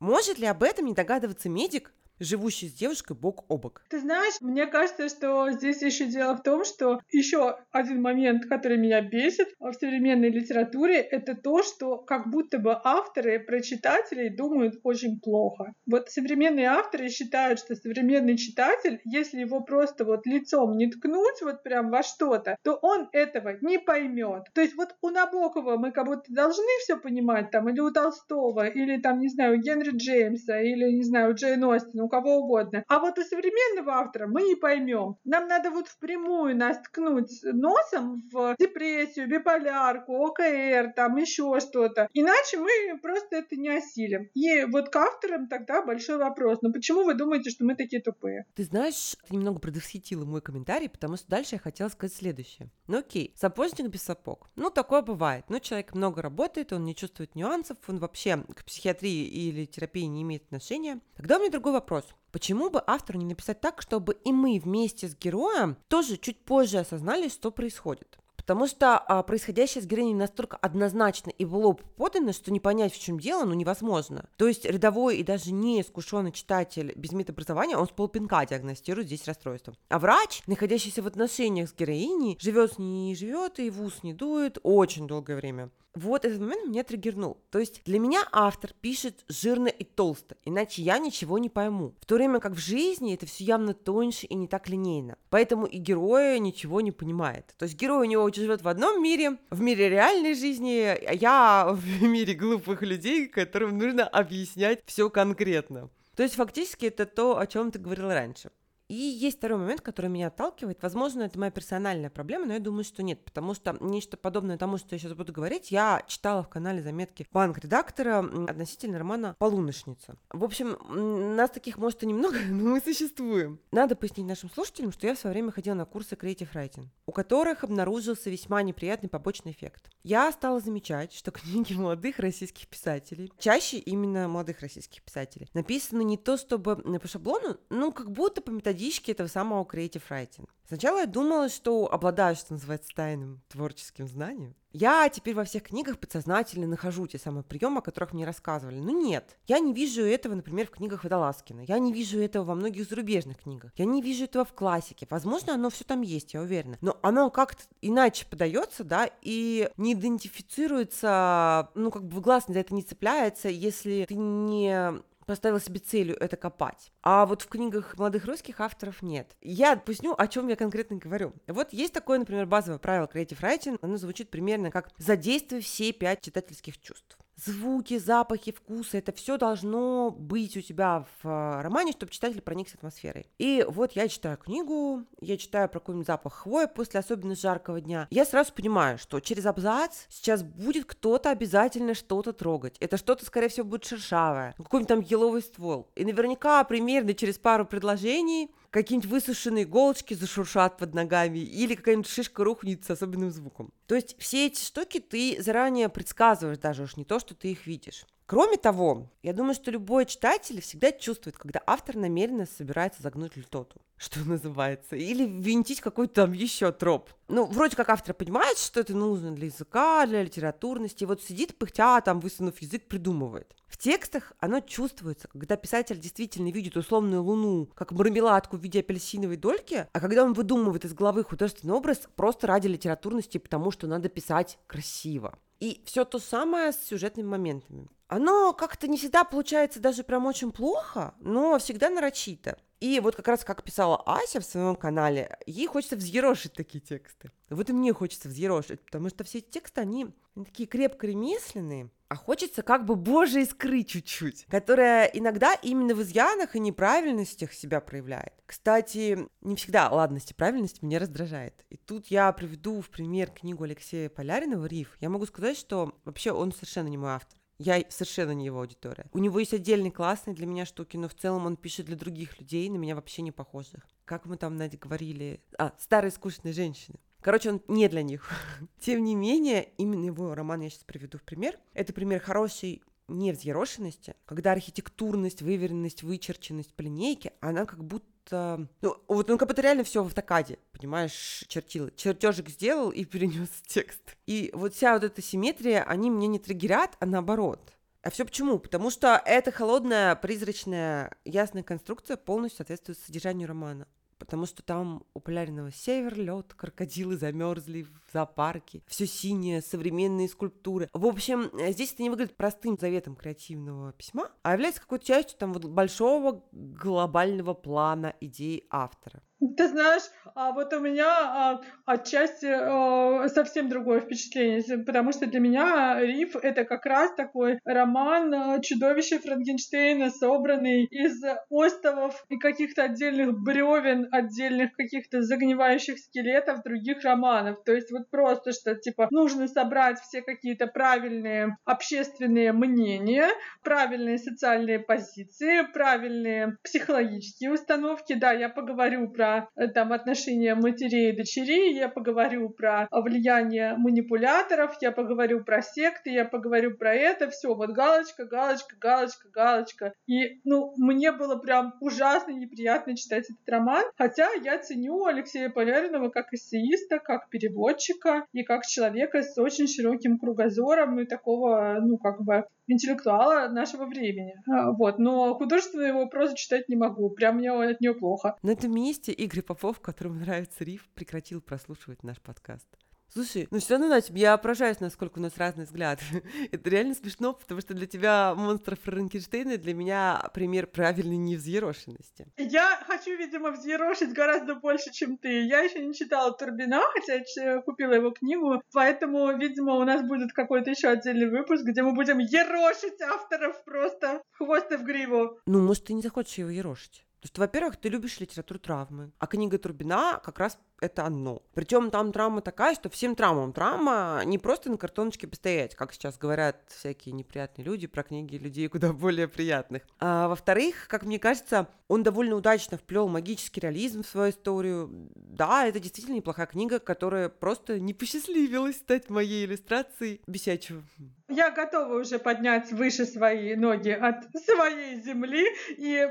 Может ли об этом не догадываться медик, живущий с девушкой бок о бок. Ты знаешь, мне кажется, что здесь еще дело в том, что еще один момент, который меня бесит в современной литературе, это то, что как будто бы авторы про читателей думают очень плохо. Вот современные авторы считают, что современный читатель, если его просто вот лицом не ткнуть вот прям во что-то, то он этого не поймет. То есть вот у Набокова мы как будто должны все понимать, там, или у Толстого, или там, не знаю, у Генри Джеймса, или, не знаю, у Джейн Остина, у кого угодно. А вот у современного автора мы не поймем. Нам надо вот впрямую нас ткнуть носом в депрессию, биполярку, ОКР, там еще что-то. Иначе мы просто это не осилим. И вот к авторам тогда большой вопрос. Ну почему вы думаете, что мы такие тупые? Ты знаешь, ты немного предвосхитила мой комментарий, потому что дальше я хотела сказать следующее. Ну окей, сапожник без сапог. Ну такое бывает. Ну человек много работает, он не чувствует нюансов, он вообще к психиатрии или терапии не имеет отношения. Тогда у меня другой вопрос вопрос. Почему бы автору не написать так, чтобы и мы вместе с героем тоже чуть позже осознали, что происходит? Потому что а, происходящее с героиней настолько однозначно и в лоб подано, что не понять, в чем дело, ну невозможно. То есть рядовой и даже не искушенный читатель без медобразования, он с полпинка диагностирует здесь расстройство. А врач, находящийся в отношениях с героиней, живет с ней не живет и в ус не дует очень долгое время вот этот момент меня триггернул. То есть для меня автор пишет жирно и толсто, иначе я ничего не пойму. В то время как в жизни это все явно тоньше и не так линейно. Поэтому и герой ничего не понимает. То есть герой у него живет в одном мире, в мире реальной жизни, а я в мире глупых людей, которым нужно объяснять все конкретно. То есть фактически это то, о чем ты говорил раньше. И есть второй момент, который меня отталкивает. Возможно, это моя персональная проблема, но я думаю, что нет, потому что нечто подобное тому, что я сейчас буду говорить, я читала в канале заметки банк-редактора относительно романа «Полуношница». В общем, нас таких, может, и немного, но мы существуем. Надо пояснить нашим слушателям, что я в свое время ходила на курсы Creative Writing, у которых обнаружился весьма неприятный побочный эффект. Я стала замечать, что книги молодых российских писателей, чаще именно молодых российских писателей, написаны не то чтобы по шаблону, ну, как будто по методичке методички этого самого creative writing. Сначала я думала, что обладаю, что называется, тайным творческим знанием. Я теперь во всех книгах подсознательно нахожу те самые приемы, о которых мне рассказывали. Но нет, я не вижу этого, например, в книгах Водолазкина. Я не вижу этого во многих зарубежных книгах. Я не вижу этого в классике. Возможно, оно все там есть, я уверена. Но оно как-то иначе подается, да, и не идентифицируется, ну, как бы в глаз за это не цепляется, если ты не поставила себе целью это копать. А вот в книгах молодых русских авторов нет. Я поясню, о чем я конкретно говорю. Вот есть такое, например, базовое правило Creative Writing. Оно звучит примерно как «задействуй все пять читательских чувств» звуки, запахи, вкусы, это все должно быть у тебя в э, романе, чтобы читатель проникся атмосферой. И вот я читаю книгу, я читаю про какой-нибудь запах хвои после особенно жаркого дня. Я сразу понимаю, что через абзац сейчас будет кто-то обязательно что-то трогать. Это что-то, скорее всего, будет шершавое, какой-нибудь там еловый ствол. И наверняка примерно через пару предложений какие-нибудь высушенные иголочки зашуршат под ногами, или какая-нибудь шишка рухнет с особенным звуком. То есть все эти штуки ты заранее предсказываешь даже уж не то, что ты их видишь. Кроме того, я думаю, что любой читатель всегда чувствует, когда автор намеренно собирается загнуть льтоту, что называется, или винтить какой-то там еще троп. Ну, вроде как автор понимает, что это нужно для языка, для литературности, и вот сидит пыхтя, там, высунув язык, придумывает. В текстах оно чувствуется, когда писатель действительно видит условную луну, как мармеладку в виде апельсиновой дольки, а когда он выдумывает из головы художественный образ просто ради литературности, потому что надо писать красиво. И все то самое с сюжетными моментами. Оно как-то не всегда получается даже прям очень плохо, но всегда нарочито. И вот как раз как писала Ася в своем канале, ей хочется взъерошить такие тексты. Вот и мне хочется взъерошить, потому что все эти тексты, они, они такие крепко ремесленные, а хочется как бы божьей искры чуть-чуть, которая иногда именно в изъянах и неправильностях себя проявляет. Кстати, не всегда ладность и правильность меня раздражает. И тут я приведу в пример книгу Алексея Поляринова «Риф». Я могу сказать, что вообще он совершенно не мой автор. Я совершенно не его аудитория. У него есть отдельные классные для меня штуки, но в целом он пишет для других людей, на меня вообще не похожих. Как мы там, Надя, говорили? А, старые скучные женщины. Короче, он не для них. Тем не менее, именно его роман я сейчас приведу в пример. Это пример хорошей невзъерошенности, когда архитектурность, выверенность, вычерченность по линейке, она как будто ну, вот он как будто реально все в автокаде, понимаешь, чертил. Чертежик сделал и перенес текст. И вот вся вот эта симметрия, они меня не триггерят, а наоборот. А все почему? Потому что эта холодная, призрачная, ясная конструкция полностью соответствует содержанию романа потому что там у полярного север лед, крокодилы замерзли в зоопарке, все синее, современные скульптуры. В общем, э, здесь это не выглядит простым заветом креативного письма, а является какой-то частью там вот большого глобального плана идеи автора. Ты знаешь, а вот у меня а, отчасти а, совсем другое впечатление, потому что для меня Риф — это как раз такой роман а, чудовище Франкенштейна, собранный из остовов и каких-то отдельных бревен, отдельных каких-то загнивающих скелетов других романов. То есть вот просто, что типа нужно собрать все какие-то правильные общественные мнения, правильные социальные позиции, правильные психологические установки. Да, я поговорю про Э, там отношения матерей и дочерей, я поговорю про влияние манипуляторов, я поговорю про секты, я поговорю про это, все, вот галочка, галочка, галочка, галочка. И, ну, мне было прям ужасно неприятно читать этот роман, хотя я ценю Алексея Поляринова как эссеиста, как переводчика и как человека с очень широким кругозором и такого, ну, как бы интеллектуала нашего времени. А, вот. Но художественную его прозу читать не могу. Прям мне от нее плохо. На этом месте Игорь Попов, которому нравится риф, прекратил прослушивать наш подкаст. Слушай, ну все равно, Надь, я поражаюсь, насколько у нас разный взгляд. Это реально смешно, потому что для тебя монстр Франкенштейна, для меня пример правильной невзъерошенности. Я хочу, видимо, взъерошить гораздо больше, чем ты. Я еще не читала Турбина, хотя купила его книгу, поэтому, видимо, у нас будет какой-то еще отдельный выпуск, где мы будем ерошить авторов просто в хвост и в гриву. Ну, может, ты не захочешь его ерошить? То есть, во-первых, ты любишь литературу травмы, а книга Турбина как раз это одно. Причем там травма такая, что всем травмам травма не просто на картоночке постоять, как сейчас говорят всякие неприятные люди про книги людей куда более приятных. А во-вторых, как мне кажется, он довольно удачно вплел магический реализм в свою историю. Да, это действительно неплохая книга, которая просто не посчастливилась стать моей иллюстрацией бесячего. Я готова уже поднять выше свои ноги от своей земли и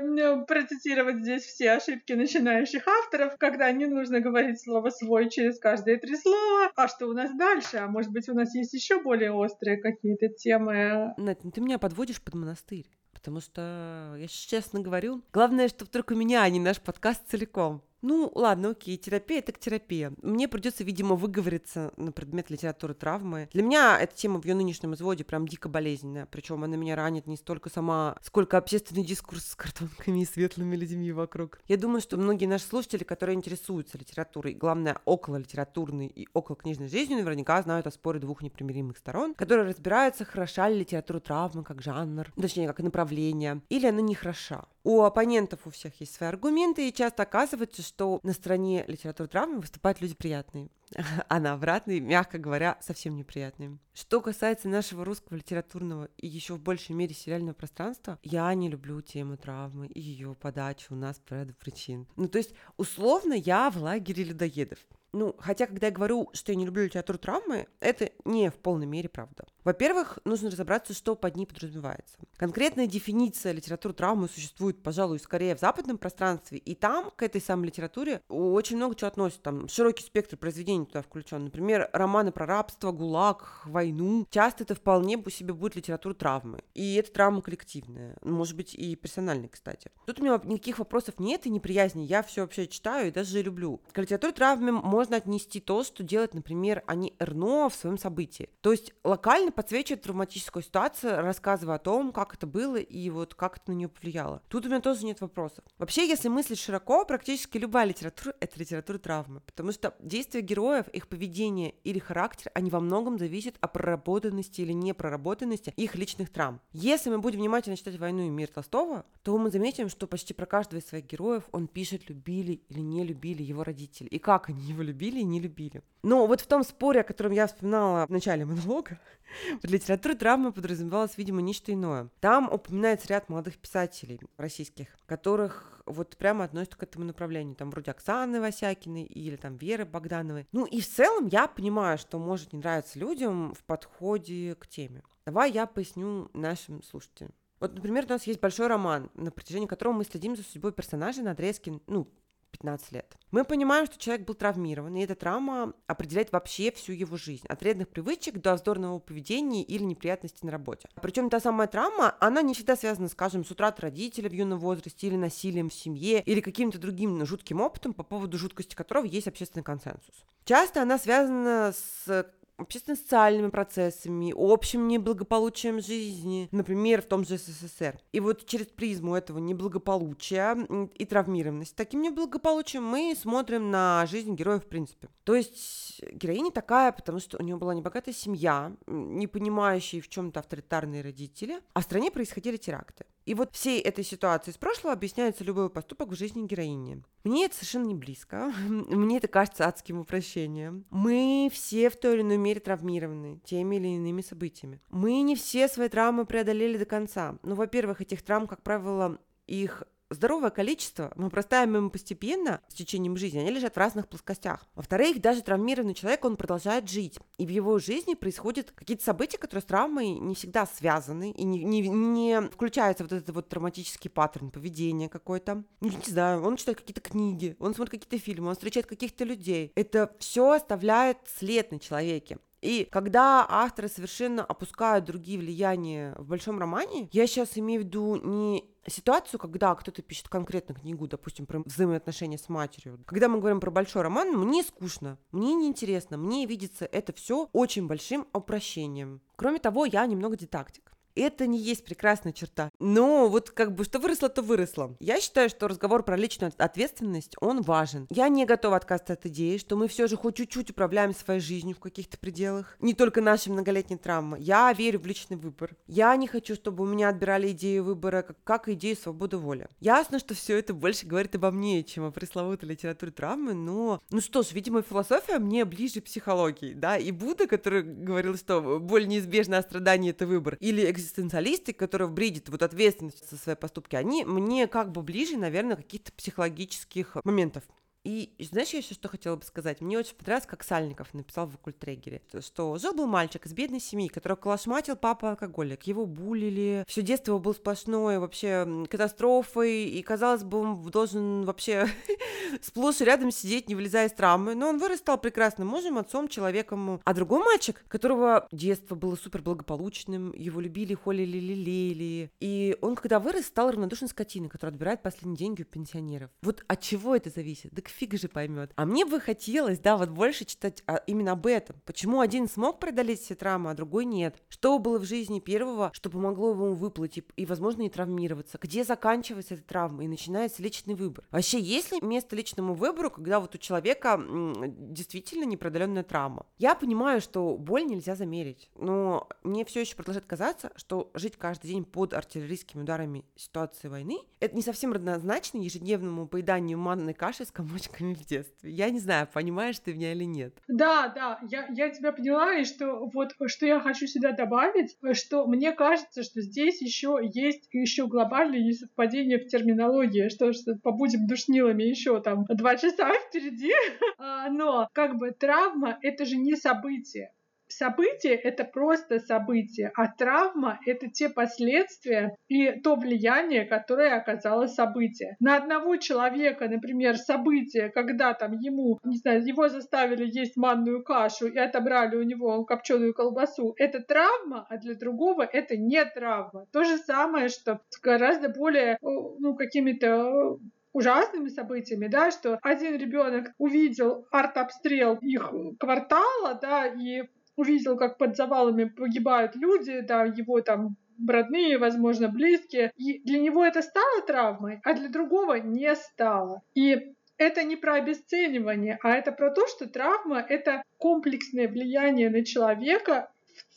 процитировать здесь все ошибки начинающих авторов, когда не нужно говорить слово «свой» через каждые три слова. А что у нас дальше? А может быть, у нас есть еще более острые какие-то темы? Надь, ну ты меня подводишь под монастырь. Потому что, я честно говорю, главное, чтобы только меня, а не наш подкаст целиком. Ну, ладно, окей, терапия так терапия. Мне придется, видимо, выговориться на предмет литературы травмы. Для меня эта тема в ее нынешнем изводе прям дико болезненная. Причем она меня ранит не столько сама, сколько общественный дискурс с картонками и светлыми людьми вокруг. Я думаю, что многие наши слушатели, которые интересуются литературой, главное, около литературной и около книжной жизнью, наверняка знают о споре двух непримиримых сторон, которые разбираются, хороша ли литература травмы как жанр, точнее, как направление, или она не хороша. У оппонентов у всех есть свои аргументы, и часто оказывается, что на стороне литературы травмы выступают люди приятные, а на обратной, мягко говоря, совсем неприятные. Что касается нашего русского литературного и еще в большей мере сериального пространства, я не люблю тему травмы и ее подачу у нас по ряду причин. Ну, то есть, условно, я в лагере людоедов. Ну, хотя, когда я говорю, что я не люблю литературу травмы, это не в полной мере правда. Во-первых, нужно разобраться, что под ней подразумевается. Конкретная дефиниция литературы травмы существует, пожалуй, скорее в западном пространстве, и там к этой самой литературе очень много чего относится. Там широкий спектр произведений туда включен. Например, романы про рабство, гулаг, войну. Часто это вполне по себе будет литература травмы. И это травма коллективная. Может быть, и персональная, кстати. Тут у меня никаких вопросов нет и неприязни. Я все вообще читаю и даже люблю. К литературе травмы можно можно отнести то, что делает, например, они РНО в своем событии. То есть локально подсвечивает травматическую ситуацию, рассказывая о том, как это было и вот как это на нее повлияло. Тут у меня тоже нет вопросов. Вообще, если мыслить широко, практически любая литература — это литература травмы, потому что действия героев, их поведение или характер, они во многом зависят от проработанности или непроработанности их личных травм. Если мы будем внимательно читать «Войну и мир» Толстого, то мы заметим, что почти про каждого из своих героев он пишет, любили или не любили его родители, и как они его любили и не любили. Но вот в том споре, о котором я вспоминала в начале монолога, под литературой травмы подразумевалось, видимо, нечто иное. Там упоминается ряд молодых писателей российских, которых вот прямо относятся к этому направлению. Там вроде Оксаны Васякиной или там Веры Богдановой. Ну и в целом я понимаю, что может не нравиться людям в подходе к теме. Давай я поясню нашим слушателям. Вот, например, у нас есть большой роман, на протяжении которого мы следим за судьбой персонажа на отрезке, ну, 15 лет. Мы понимаем, что человек был травмирован, и эта травма определяет вообще всю его жизнь, от вредных привычек до вздорного поведения или неприятностей на работе. Причем та самая травма, она не всегда связана, скажем, с утратой родителя в юном возрасте или насилием в семье, или каким-то другим жутким опытом, по поводу жуткости которого есть общественный консенсус. Часто она связана с общественно-социальными процессами, общим неблагополучием жизни, например, в том же СССР. И вот через призму этого неблагополучия и травмированности, таким неблагополучием мы смотрим на жизнь героев в принципе. То есть героиня такая, потому что у нее была небогатая семья, не понимающие в чем-то авторитарные родители, а в стране происходили теракты. И вот всей этой ситуации из прошлого объясняется любой поступок в жизни героини. Мне это совершенно не близко. Мне это кажется адским упрощением. Мы все в той или иной мере травмированы теми или иными событиями. Мы не все свои травмы преодолели до конца. Ну, во-первых, этих травм, как правило, их здоровое количество, мы простаем им постепенно с течением жизни, они лежат в разных плоскостях. Во-вторых, даже травмированный человек, он продолжает жить. И в его жизни происходят какие-то события, которые с травмой не всегда связаны, и не, не, не включается вот этот вот травматический паттерн поведения какой-то. Ну, не знаю, он читает какие-то книги, он смотрит какие-то фильмы, он встречает каких-то людей. Это все оставляет след на человеке. И когда авторы совершенно опускают другие влияния в большом романе, я сейчас имею в виду не ситуацию, когда кто-то пишет конкретно книгу, допустим, про взаимоотношения с матерью. Когда мы говорим про большой роман, мне скучно, мне неинтересно, мне видится это все очень большим упрощением. Кроме того, я немного дидактик это не есть прекрасная черта. Но вот как бы что выросло, то выросло. Я считаю, что разговор про личную ответственность, он важен. Я не готова отказаться от идеи, что мы все же хоть чуть-чуть управляем своей жизнью в каких-то пределах. Не только наши многолетние травмы. Я верю в личный выбор. Я не хочу, чтобы у меня отбирали идею выбора, как, как идею свободы воли. Ясно, что все это больше говорит обо мне, чем о пресловутой литературе травмы, но... Ну что ж, видимо, философия мне ближе психологии, да, и Будда, который говорил, что боль неизбежна, а страдание — это выбор, или экзистенциалисты, которые бредят вот ответственность за свои поступки, они мне как бы ближе, наверное, каких-то психологических моментов. И знаешь, я еще что хотела бы сказать? Мне очень понравилось, как Сальников написал в Оккультрегере, что жил-был мальчик из бедной семьи, которого клашматил папа алкоголик, его булили, все детство его было сплошное вообще катастрофой, и, казалось бы, он должен вообще сплошь и рядом сидеть, не вылезая из травмы, но он вырос, стал прекрасным мужем, отцом, человеком. А другой мальчик, которого детство было супер благополучным, его любили, холили, лелеяли, и он, когда вырос, стал равнодушной скотиной, которая отбирает последние деньги у пенсионеров. Вот от чего это зависит? Да фиг же поймет. А мне бы хотелось, да, вот больше читать а, именно об этом. Почему один смог преодолеть все травмы, а другой нет? Что было в жизни первого, что помогло ему выплыть и, и возможно, не травмироваться? Где заканчивается эта травма и начинается личный выбор? Вообще, есть ли место личному выбору, когда вот у человека м, действительно непродоленная травма? Я понимаю, что боль нельзя замерить, но мне все еще продолжает казаться, что жить каждый день под артиллерийскими ударами ситуации войны, это не совсем равнозначно ежедневному поеданию манной каши с комочком мальчиками в детстве. Я не знаю, понимаешь ты меня или нет. Да, да, я, я тебя поняла, и что вот что я хочу сюда добавить, что мне кажется, что здесь еще есть еще глобальное несовпадение в терминологии, что, что побудем душнилами еще там два часа впереди, а, но как бы травма — это же не событие событие — это просто событие, а травма — это те последствия и то влияние, которое оказало событие. На одного человека, например, событие, когда там ему, не знаю, его заставили есть манную кашу и отобрали у него копченую колбасу, это травма, а для другого это не травма. То же самое, что гораздо более, ну, какими-то ужасными событиями, да, что один ребенок увидел артобстрел их квартала, да, и увидел, как под завалами погибают люди, да, его там родные, возможно, близкие. И для него это стало травмой, а для другого не стало. И это не про обесценивание, а это про то, что травма — это комплексное влияние на человека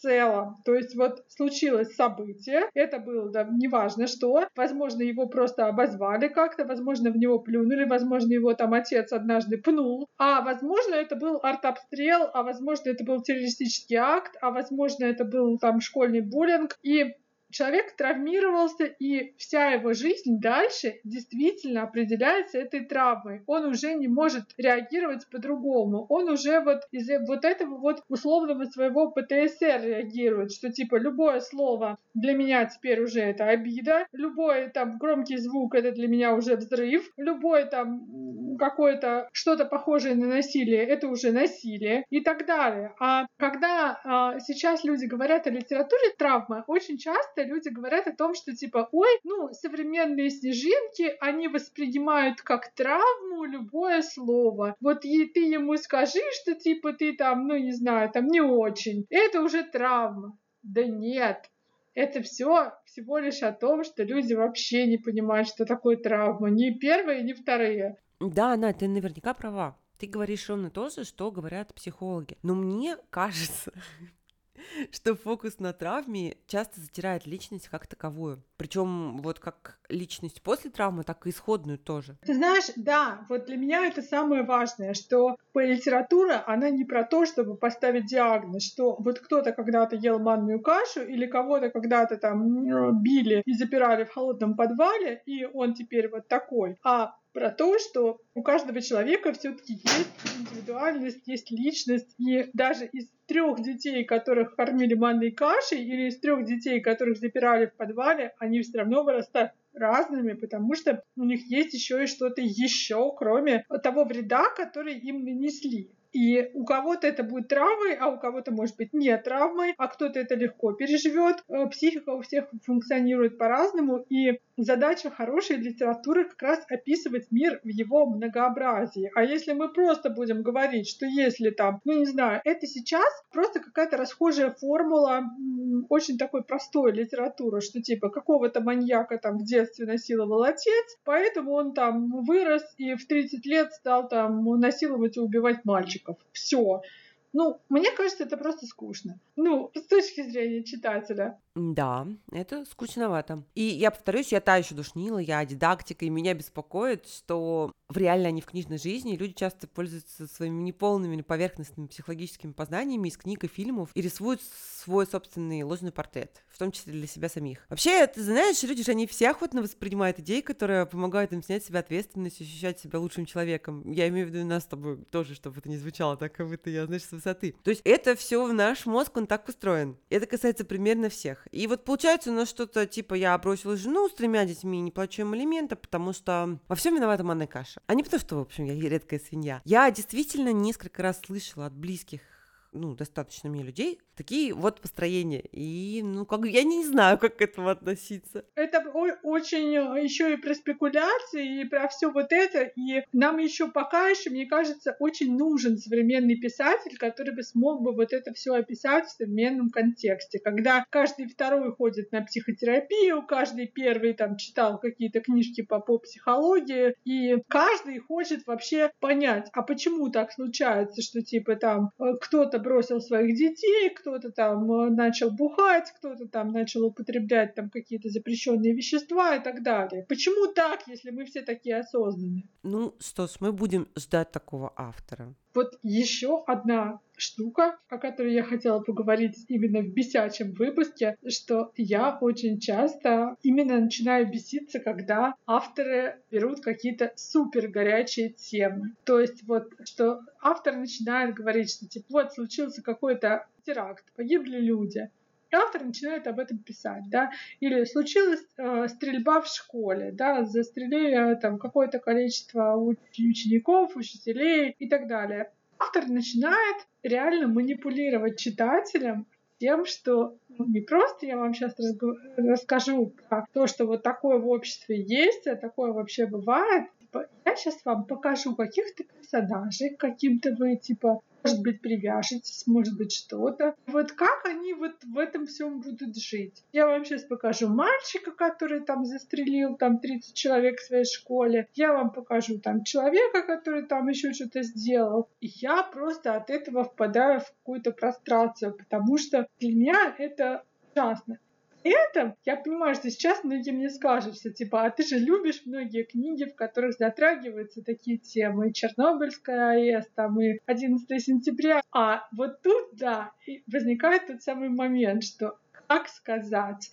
целом. То есть вот случилось событие, это было, да, неважно что, возможно, его просто обозвали как-то, возможно, в него плюнули, возможно, его там отец однажды пнул, а возможно, это был артобстрел, а возможно, это был террористический акт, а возможно, это был там школьный буллинг, и человек травмировался, и вся его жизнь дальше действительно определяется этой травмой. Он уже не может реагировать по-другому. Он уже вот из вот этого вот условного своего ПТСР реагирует, что типа любое слово для меня теперь уже это обида, любой там громкий звук это для меня уже взрыв, любой там какое-то что-то похожее на насилие это уже насилие и так далее. А когда а, сейчас люди говорят о литературе травмы, очень часто люди говорят о том, что типа, ой, ну, современные снежинки, они воспринимают как травму любое слово. Вот и ты ему скажи, что типа ты там, ну, не знаю, там не очень. Это уже травма. Да нет, это все всего лишь о том, что люди вообще не понимают, что такое травма. Ни первые, ни вторые. Да, Надя, ты наверняка права. Ты говоришь ровно то же, что говорят психологи. Но мне кажется, что фокус на травме часто затирает личность как таковую. Причем вот как личность после травмы, так и исходную тоже. Ты знаешь, да, вот для меня это самое важное, что по литература, она не про то, чтобы поставить диагноз, что вот кто-то когда-то ел манную кашу или кого-то когда-то там били и запирали в холодном подвале, и он теперь вот такой. А про то, что у каждого человека все-таки есть индивидуальность, есть личность, и даже из трех детей, которых кормили манной кашей, или из трех детей, которых запирали в подвале, они все равно вырастают разными, потому что у них есть еще и что-то еще, кроме того вреда, который им нанесли. И у кого-то это будет травмой, а у кого-то может быть не травмой, а кто-то это легко переживет. Э, психика у всех функционирует по-разному, и задача хорошей литературы как раз описывать мир в его многообразии. А если мы просто будем говорить, что если там, ну не знаю, это сейчас просто какая-то расхожая формула очень такой простой литературы, что типа какого-то маньяка там в детстве насиловал отец, поэтому он там вырос и в 30 лет стал там насиловать и убивать мальчиков. Все. Ну, мне кажется, это просто скучно. Ну, с точки зрения читателя. Да, это скучновато. И я повторюсь, я та еще душнила, я дидактика, и меня беспокоит, что в реальной, а не в книжной жизни люди часто пользуются своими неполными, поверхностными психологическими познаниями из книг и фильмов и рисуют свой собственный ложный портрет, в том числе для себя самих. Вообще, ты знаешь, люди же, они все охотно воспринимают идеи, которые помогают им снять себя ответственность, ощущать себя лучшим человеком. Я имею в виду нас с тобой тоже, чтобы это не звучало так, как будто я, знаешь, с высоты. То есть это все в наш мозг, он так устроен. Это касается примерно всех. И вот получается у нас что-то типа я бросила жену с тремя детьми, не плачу им алименты, потому что во всем виновата манная каша. А не потому, что, в общем, я редкая свинья. Я действительно несколько раз слышала от близких ну, достаточно мне людей, такие вот построения. И, ну, как я не знаю, как к этому относиться. Это очень э, еще и про спекуляции, и про все вот это. И нам еще пока еще, мне кажется, очень нужен современный писатель, который бы смог бы вот это все описать в современном контексте. Когда каждый второй ходит на психотерапию, каждый первый там читал какие-то книжки по, по психологии, и каждый хочет вообще понять, а почему так случается, что типа там э, кто-то бросил своих детей, кто-то там э, начал бухать, кто-то там начал употреблять там какие-то запрещенные вещества и так далее. Почему так, если мы все такие осознанные? Ну ж, мы будем ждать такого автора. Вот еще одна штука, о которой я хотела поговорить именно в бесячем выпуске, что я очень часто именно начинаю беситься, когда авторы берут какие-то супер горячие темы. То есть вот, что автор начинает говорить, что типа вот случился какой-то теракт, погибли люди, и автор начинает об этом писать, да, или случилась э, стрельба в школе, да, застрелили там какое-то количество учеников, учителей и так далее. Автор начинает реально манипулировать читателем тем, что ну, не просто я вам сейчас расскажу про то, что вот такое в обществе есть, а такое вообще бывает, типа, я сейчас вам покажу каких-то персонажей, каким-то вы, типа, может быть, привяжетесь, может быть, что-то. Вот как они вот в этом всем будут жить? Я вам сейчас покажу мальчика, который там застрелил там 30 человек в своей школе. Я вам покажу там человека, который там еще что-то сделал. И я просто от этого впадаю в какую-то прострацию, потому что для меня это ужасно этом я понимаю, что сейчас многие мне скажут, что типа, а ты же любишь многие книги, в которых затрагиваются такие темы, и Чернобыльская АЭС, там, и 11 сентября. А вот тут, да, возникает тот самый момент, что как сказать,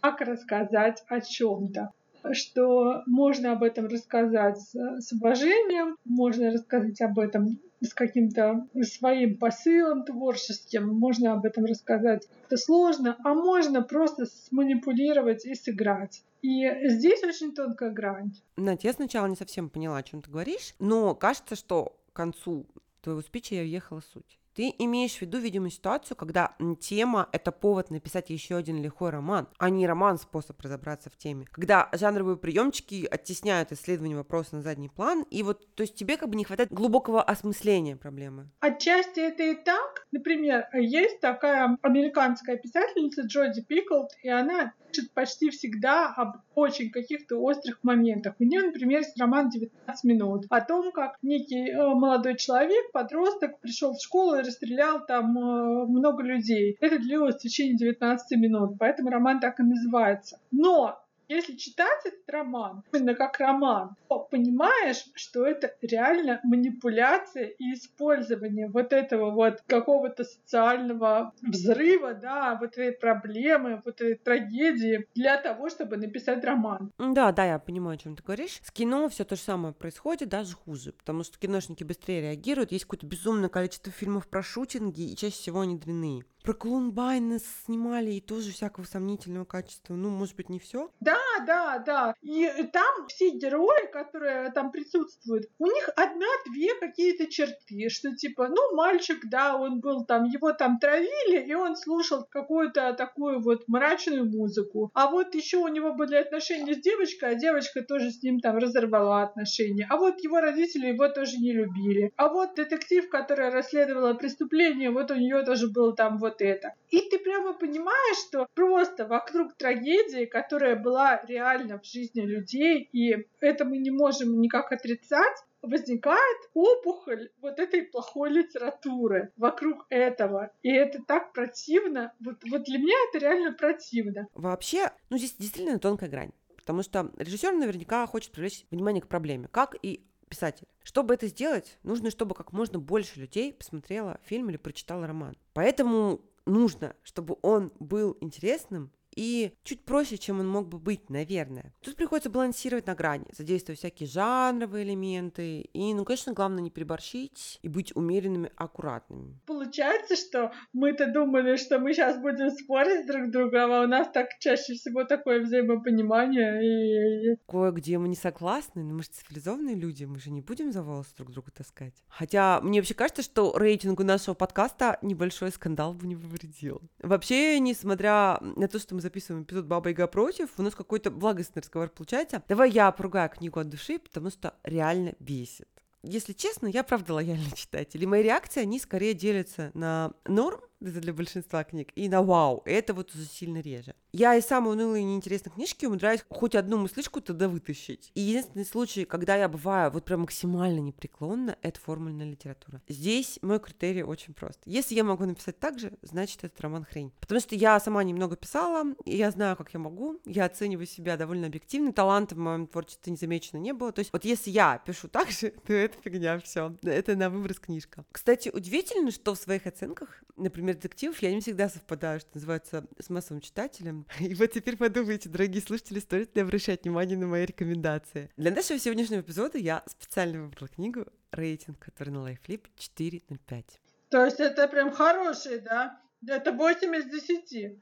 как рассказать о чем-то что можно об этом рассказать с уважением, можно рассказать об этом с каким-то своим посылом творческим, можно об этом рассказать. Это сложно, а можно просто сманипулировать и сыграть. И здесь очень тонкая грань. Надь, я сначала не совсем поняла, о чем ты говоришь, но кажется, что к концу твоего спича я въехала суть. Ты имеешь в виду, видимо, ситуацию, когда тема — это повод написать еще один лихой роман, а не роман — способ разобраться в теме. Когда жанровые приемчики оттесняют исследование вопроса на задний план, и вот, то есть тебе как бы не хватает глубокого осмысления проблемы. Отчасти это и так. Например, есть такая американская писательница Джоди Пиклд, и она пишет почти всегда об очень каких-то острых моментах. У нее, например, есть роман «19 минут» о том, как некий э, молодой человек, подросток, пришел в школу и расстрелял там э, много людей. Это длилось в течение 19 минут, поэтому роман так и называется. Но если читать этот роман, именно как роман, то понимаешь, что это реально манипуляция и использование вот этого вот какого-то социального взрыва, да, вот этой проблемы, вот этой трагедии для того, чтобы написать роман. Да, да, я понимаю, о чем ты говоришь. С кино все то же самое происходит, даже хуже, потому что киношники быстрее реагируют, есть какое-то безумное количество фильмов про шутинги, и чаще всего они длинные. Про Колумбайна снимали и тоже всякого сомнительного качества. Ну, может быть, не все? Да, да, да. И там все герои, которые там присутствуют, у них одна-две какие-то черты, что типа, ну, мальчик, да, он был там, его там травили, и он слушал какую-то такую вот мрачную музыку. А вот еще у него были отношения с девочкой, а девочка тоже с ним там разорвала отношения. А вот его родители его тоже не любили. А вот детектив, которая расследовала преступление, вот у нее тоже был там вот это. И ты прямо понимаешь, что просто вокруг трагедии, которая была реально в жизни людей, и это мы не можем никак отрицать, возникает опухоль вот этой плохой литературы вокруг этого. И это так противно. Вот, вот для меня это реально противно. Вообще, ну здесь действительно тонкая грань. Потому что режиссер наверняка хочет привлечь внимание к проблеме, как и писатель. Чтобы это сделать, нужно, чтобы как можно больше людей посмотрело фильм или прочитало роман. Поэтому нужно, чтобы он был интересным и чуть проще, чем он мог бы быть, наверное. Тут приходится балансировать на грани, задействовать всякие жанровые элементы, и, ну, конечно, главное не переборщить и быть умеренными, аккуратными. Получается, что мы-то думали, что мы сейчас будем спорить друг с другом, а у нас так чаще всего такое взаимопонимание. И... Кое-где мы не согласны, но мы же цивилизованные люди, мы же не будем за волосы друг друга таскать. Хотя мне вообще кажется, что рейтингу нашего подкаста небольшой скандал бы не повредил. Вообще, несмотря на то, что мы записываем эпизод «Баба Яга против», у нас какой-то благостный разговор получается. Давай я поругаю книгу от души, потому что реально бесит. Если честно, я правда лояльный читатель. И мои реакции, они скорее делятся на норм это для большинства книг, и на вау, это вот уже сильно реже. Я из самой унылой и неинтересной книжки умудряюсь хоть одну мыслишку туда вытащить. И единственный случай, когда я бываю вот прям максимально непреклонна, это формульная литература. Здесь мой критерий очень прост. Если я могу написать так же, значит этот роман хрень. Потому что я сама немного писала, и я знаю, как я могу, я оцениваю себя довольно объективно, таланта в моем творчестве незамечено не было. То есть вот если я пишу так же, то это фигня, все. Это на выброс книжка. Кстати, удивительно, что в своих оценках, например, детективов я не всегда совпадаю, что называется, с массовым читателем. И вот теперь подумайте, дорогие слушатели, стоит ли обращать внимание на мои рекомендации. Для нашего сегодняшнего эпизода я специально выбрала книгу, рейтинг, который на LifeLip 4 на 5. То есть это прям хороший, да? Это 8 из 10.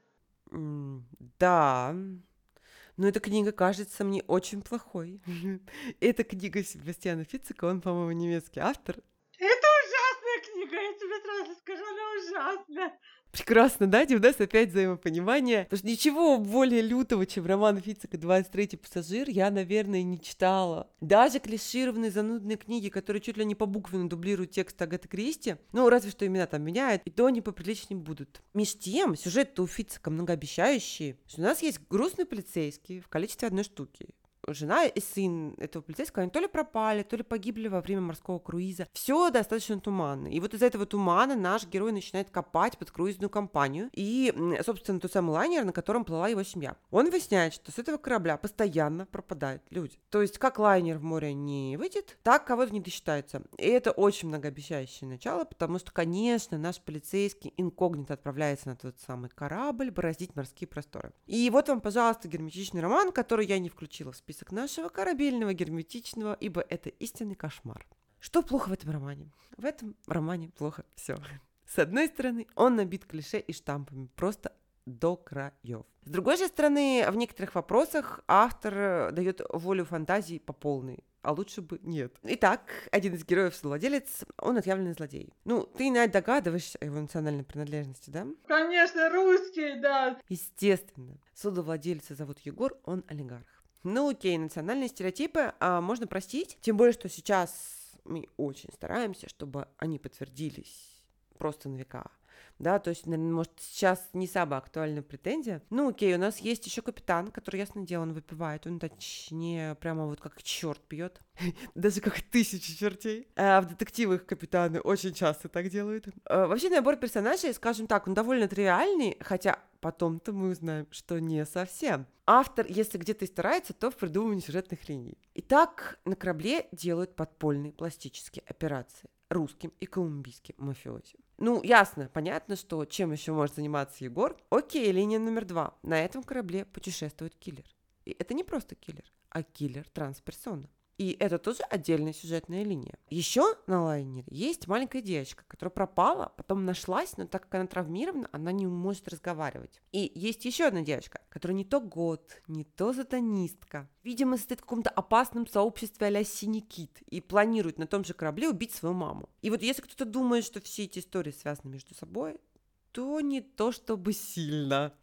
Mm, да, но эта книга кажется мне очень плохой. Это книга Себастьяна Фицика, он, по-моему, немецкий автор. Это ужасная книга, я тебе сразу скажу, она ужасная. Прекрасно, да, у нас опять взаимопонимание. Потому что ничего более лютого, чем роман Фицика «23-й пассажир», я, наверное, не читала. Даже клишированные занудные книги, которые чуть ли не по буквенно дублируют текст Агаты Кристи, ну, разве что имена там меняют, и то они поприличнее будут. Меж тем, сюжет у Фицика многообещающий. У нас есть грустный полицейский в количестве одной штуки жена и сын этого полицейского, они то ли пропали, то ли погибли во время морского круиза. Все достаточно туманно. И вот из этого тумана наш герой начинает копать под круизную компанию и, собственно, тот самый лайнер, на котором плыла его семья. Он выясняет, что с этого корабля постоянно пропадают люди. То есть, как лайнер в море не выйдет, так кого-то не досчитается. И это очень многообещающее начало, потому что, конечно, наш полицейский инкогнито отправляется на тот самый корабль бороздить морские просторы. И вот вам, пожалуйста, герметичный роман, который я не включила в список список нашего корабельного герметичного, ибо это истинный кошмар. Что плохо в этом романе? В этом романе плохо все. С одной стороны, он набит клише и штампами, просто до краев. С другой же стороны, в некоторых вопросах автор дает волю фантазии по полной а лучше бы нет. Итак, один из героев совладелец, он отъявленный злодей. Ну, ты, Надь, догадываешься о его национальной принадлежности, да? Конечно, русский, да. Естественно. Судовладельца зовут Егор, он олигарх. Ну окей, национальные стереотипы а, можно простить, тем более, что сейчас мы очень стараемся, чтобы они подтвердились просто на века. Да, то есть, наверное, может, сейчас не самая актуальная претензия. Ну, окей, у нас есть еще капитан, который, ясно дело, он выпивает. Он, точнее, прямо вот как черт пьет. Даже как тысячи чертей. А в детективах капитаны очень часто так делают. А, вообще, набор персонажей, скажем так, он довольно тривиальный, хотя Потом-то мы узнаем, что не совсем. Автор, если где-то и старается, то в придумывании сюжетных линий. Итак, на корабле делают подпольные пластические операции русским и колумбийским мафиози. Ну, ясно, понятно, что чем еще может заниматься Егор. Окей, линия номер два. На этом корабле путешествует киллер. И это не просто киллер, а киллер трансперсона. И это тоже отдельная сюжетная линия. Еще на лайнере есть маленькая девочка, которая пропала, потом нашлась, но так как она травмирована, она не может разговаривать. И есть еще одна девочка, которая не то гот, не то сатанистка. Видимо, состоит в каком-то опасном сообществе а-ля Синий Кит и планирует на том же корабле убить свою маму. И вот если кто-то думает, что все эти истории связаны между собой, то не то чтобы сильно.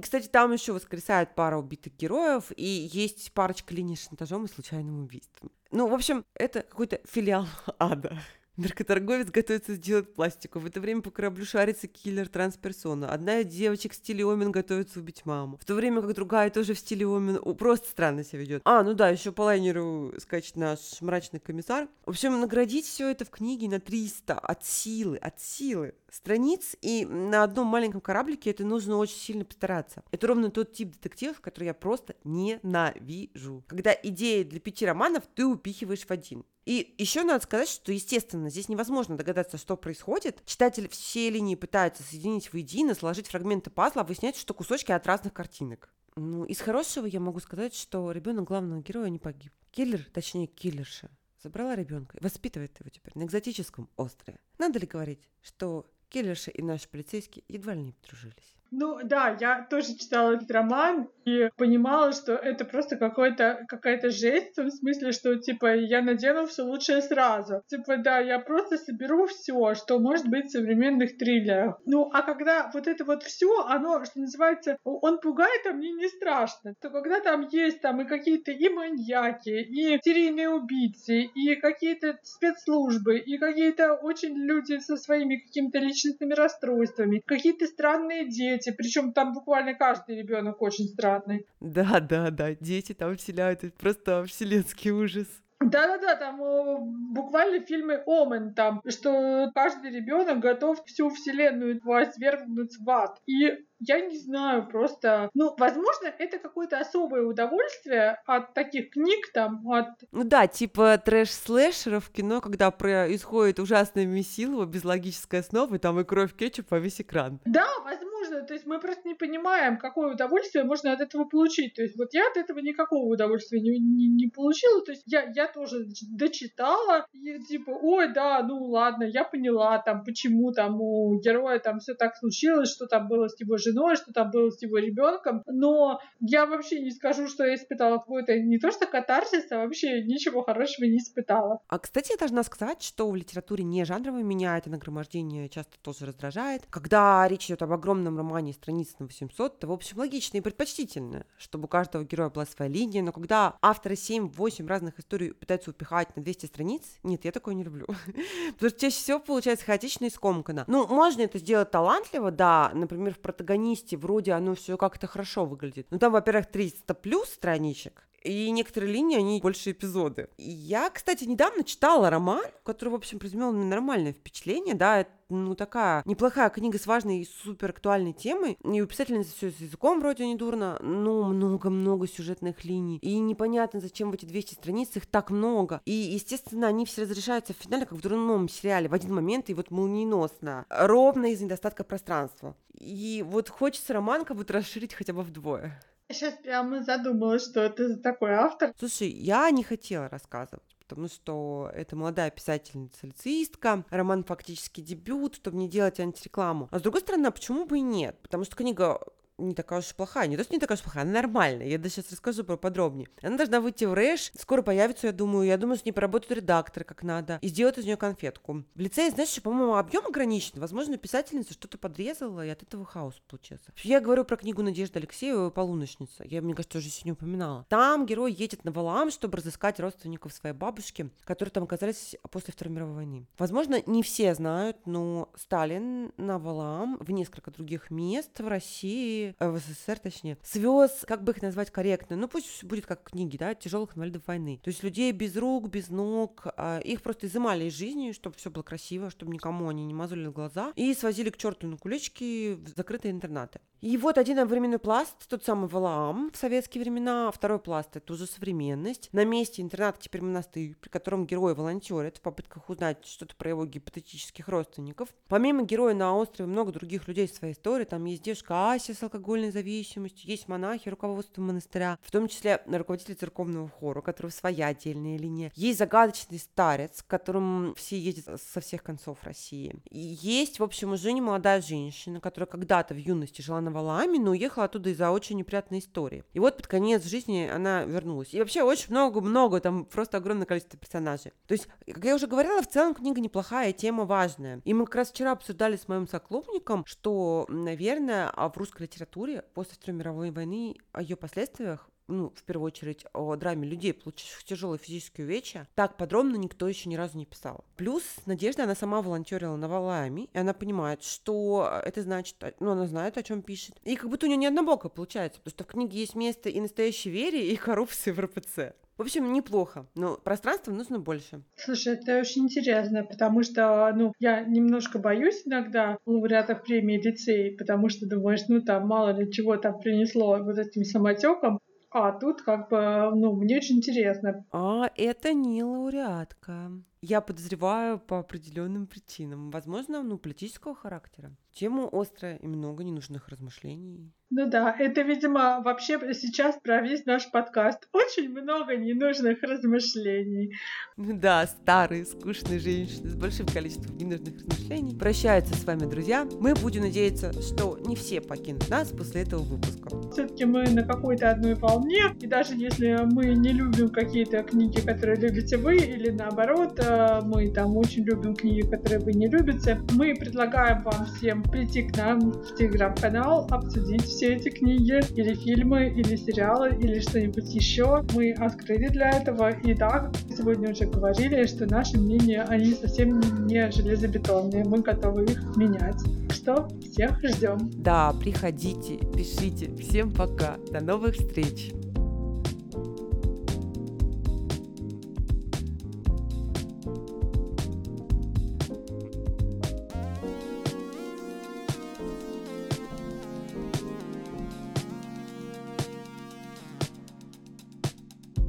Кстати, там еще воскресает пара убитых героев, и есть парочка линий с шантажом и случайным убийством. Ну, в общем, это какой-то филиал ада. Наркоторговец готовится сделать пластику. В это время по кораблю шарится киллер трансперсона. Одна из девочек в стиле Омен готовится убить маму. В то время как другая тоже в стиле Омен просто странно себя ведет. А, ну да, еще по лайнеру скачет наш мрачный комиссар. В общем, наградить все это в книге на 300 от силы, от силы страниц, и на одном маленьком кораблике это нужно очень сильно постараться. Это ровно тот тип детективов, который я просто ненавижу. Когда идеи для пяти романов ты упихиваешь в один. И еще надо сказать, что, естественно, здесь невозможно догадаться, что происходит. Читатель все линии пытается соединить воедино, сложить фрагменты пазла, а выяснять, что кусочки от разных картинок. Ну, из хорошего я могу сказать, что ребенок главного героя не погиб. Киллер, точнее киллерша, забрала ребенка и воспитывает его теперь на экзотическом острове. Надо ли говорить, что киллерша и наш полицейский едва ли не подружились? Ну да, я тоже читала этот роман и понимала, что это просто какой-то какая-то жесть, в смысле, что типа я надену все лучшее сразу. Типа да, я просто соберу все, что может быть в современных триллерах. Ну а когда вот это вот все, оно, что называется, он пугает, а мне не страшно. То когда там есть там и какие-то и маньяки, и серийные убийцы, и какие-то спецслужбы, и какие-то очень люди со своими какими-то личностными расстройствами, какие-то странные дети, дети, причем там буквально каждый ребенок очень странный. Да, да, да, дети там вселяют, это просто вселенский ужас. Да-да-да, там э, буквально фильмы Омен там, что каждый ребенок готов всю вселенную возвергнуть в ад. И я не знаю, просто, ну, возможно, это какое-то особое удовольствие от таких книг, там, от... Ну да, типа трэш-слэшеров в кино, когда происходит ужасное месилово без логической основы, там и кровь кетчуп по весь экран. Да, возможно, то есть мы просто не понимаем, какое удовольствие можно от этого получить. То есть вот я от этого никакого удовольствия не, не, не получила, то есть я, я тоже дочитала, и типа, ой, да, ну ладно, я поняла, там, почему там у героя там все так случилось, что там было с его жизнью, женой, что там было с его ребенком. Но я вообще не скажу, что я испытала какой-то не то что катарсис, а вообще ничего хорошего не испытала. А, кстати, я должна сказать, что в литературе не жанрово меня это нагромождение часто тоже раздражает. Когда речь идет об огромном романе страниц на 800, то, в общем, логично и предпочтительно, чтобы у каждого героя была своя линия, но когда авторы 7-8 разных историй пытаются упихать на 200 страниц, нет, я такое не люблю. Потому что чаще всего получается хаотично и скомканно. Ну, можно это сделать талантливо, да, например, в протагонисте вроде оно все как-то хорошо выглядит. Но там, во-первых, 300 плюс страничек, и некоторые линии, они больше эпизоды. Я, кстати, недавно читала роман, который, в общем, произвел мне нормальное впечатление, да, ну, такая неплохая книга с важной и супер актуальной темой. И у писательницы все с языком вроде не дурно, но много-много сюжетных линий. И непонятно, зачем в эти 200 страниц их так много. И, естественно, они все разрешаются в финале, как в другом сериале, в один момент, и вот молниеносно. Ровно из недостатка пространства. И вот хочется роман как будто расширить хотя бы вдвое. Сейчас прямо задумалась, что это за такой автор. Слушай, я не хотела рассказывать потому что это молодая писательница-лицеистка, роман фактически дебют, чтобы не делать антирекламу. А с другой стороны, а почему бы и нет? Потому что книга не такая уж плохая. Не то, что не такая уж плохая, она нормальная. Я даже сейчас расскажу про подробнее. Она должна выйти в Рэш. Скоро появится, я думаю. Я думаю, с ней поработают редакторы как надо. И сделают из нее конфетку. В лицее, знаешь, еще, по-моему, объем ограничен. Возможно, писательница что-то подрезала, и от этого хаос получился. Я говорю про книгу Надежды Алексеевой «Полуночница». Я, мне кажется, уже сегодня упоминала. Там герой едет на Валаам, чтобы разыскать родственников своей бабушки, которые там оказались после Второй мировой войны. Возможно, не все знают, но Сталин на Валаам в несколько других мест в России Э, в СССР, точнее, свез, как бы их назвать корректно, ну пусть будет как книги, да, тяжелых инвалидов войны. То есть людей без рук, без ног, а, их просто изымали из жизни, чтобы все было красиво, чтобы никому они не мазали глаза, и свозили к черту на кулички в закрытые интернаты. И вот один временной пласт, тот самый Валаам в советские времена, второй пласт это уже современность. На месте интернат теперь монастырь, при котором герой волонтерит в попытках узнать что-то про его гипотетических родственников. Помимо героя на острове много других людей в своей истории. Там есть девушка Ася алкогольной зависимостью, есть монахи, руководство монастыря, в том числе руководитель церковного хора, которого своя отдельная линия. Есть загадочный старец, к которому все ездят со всех концов России. И есть, в общем, уже не молодая женщина, которая когда-то в юности жила на на Валааме, но уехала оттуда из-за очень неприятной истории. И вот под конец жизни она вернулась. И вообще очень много-много, там просто огромное количество персонажей. То есть, как я уже говорила, в целом книга неплохая, тема важная. И мы как раз вчера обсуждали с моим соклубником, что, наверное, а в русской литературе после Второй мировой войны о ее последствиях ну, в первую очередь, о драме людей, получивших тяжелые физические увечья, так подробно никто еще ни разу не писал. Плюс Надежда, она сама волонтерила на Валаами, и она понимает, что это значит, ну, она знает, о чем пишет. И как будто у нее не однобоко получается, потому что в книге есть место и настоящей вере, и коррупции в РПЦ. В общем, неплохо, но пространства нужно больше. Слушай, это очень интересно, потому что, ну, я немножко боюсь иногда лауреатов премии лицей, потому что думаешь, ну, там мало ли чего там принесло вот этим самотеком. А тут как бы, ну, мне очень интересно. А это не лауреатка. Я подозреваю по определенным причинам. Возможно, ну, политического характера. Тема острая и много ненужных размышлений. Ну да, это, видимо, вообще сейчас про весь наш подкаст. Очень много ненужных размышлений. Да, старые, скучные женщины с большим количеством ненужных размышлений прощаются с вами, друзья. Мы будем надеяться, что не все покинут нас после этого выпуска. Все-таки мы на какой-то одной волне, и даже если мы не любим какие-то книги, которые любите вы, или наоборот, э, мы там очень любим книги, которые вы не любите, мы предлагаем вам всем прийти к нам в телеграм-канал, обсудить все эти книги, или фильмы, или сериалы, или что-нибудь еще. Мы открыли для этого. И да, сегодня уже говорили, что наши мнения, они совсем не железобетонные. Мы готовы их менять. Что всех ждем. Да, приходите, пишите. Всем пока. До новых встреч.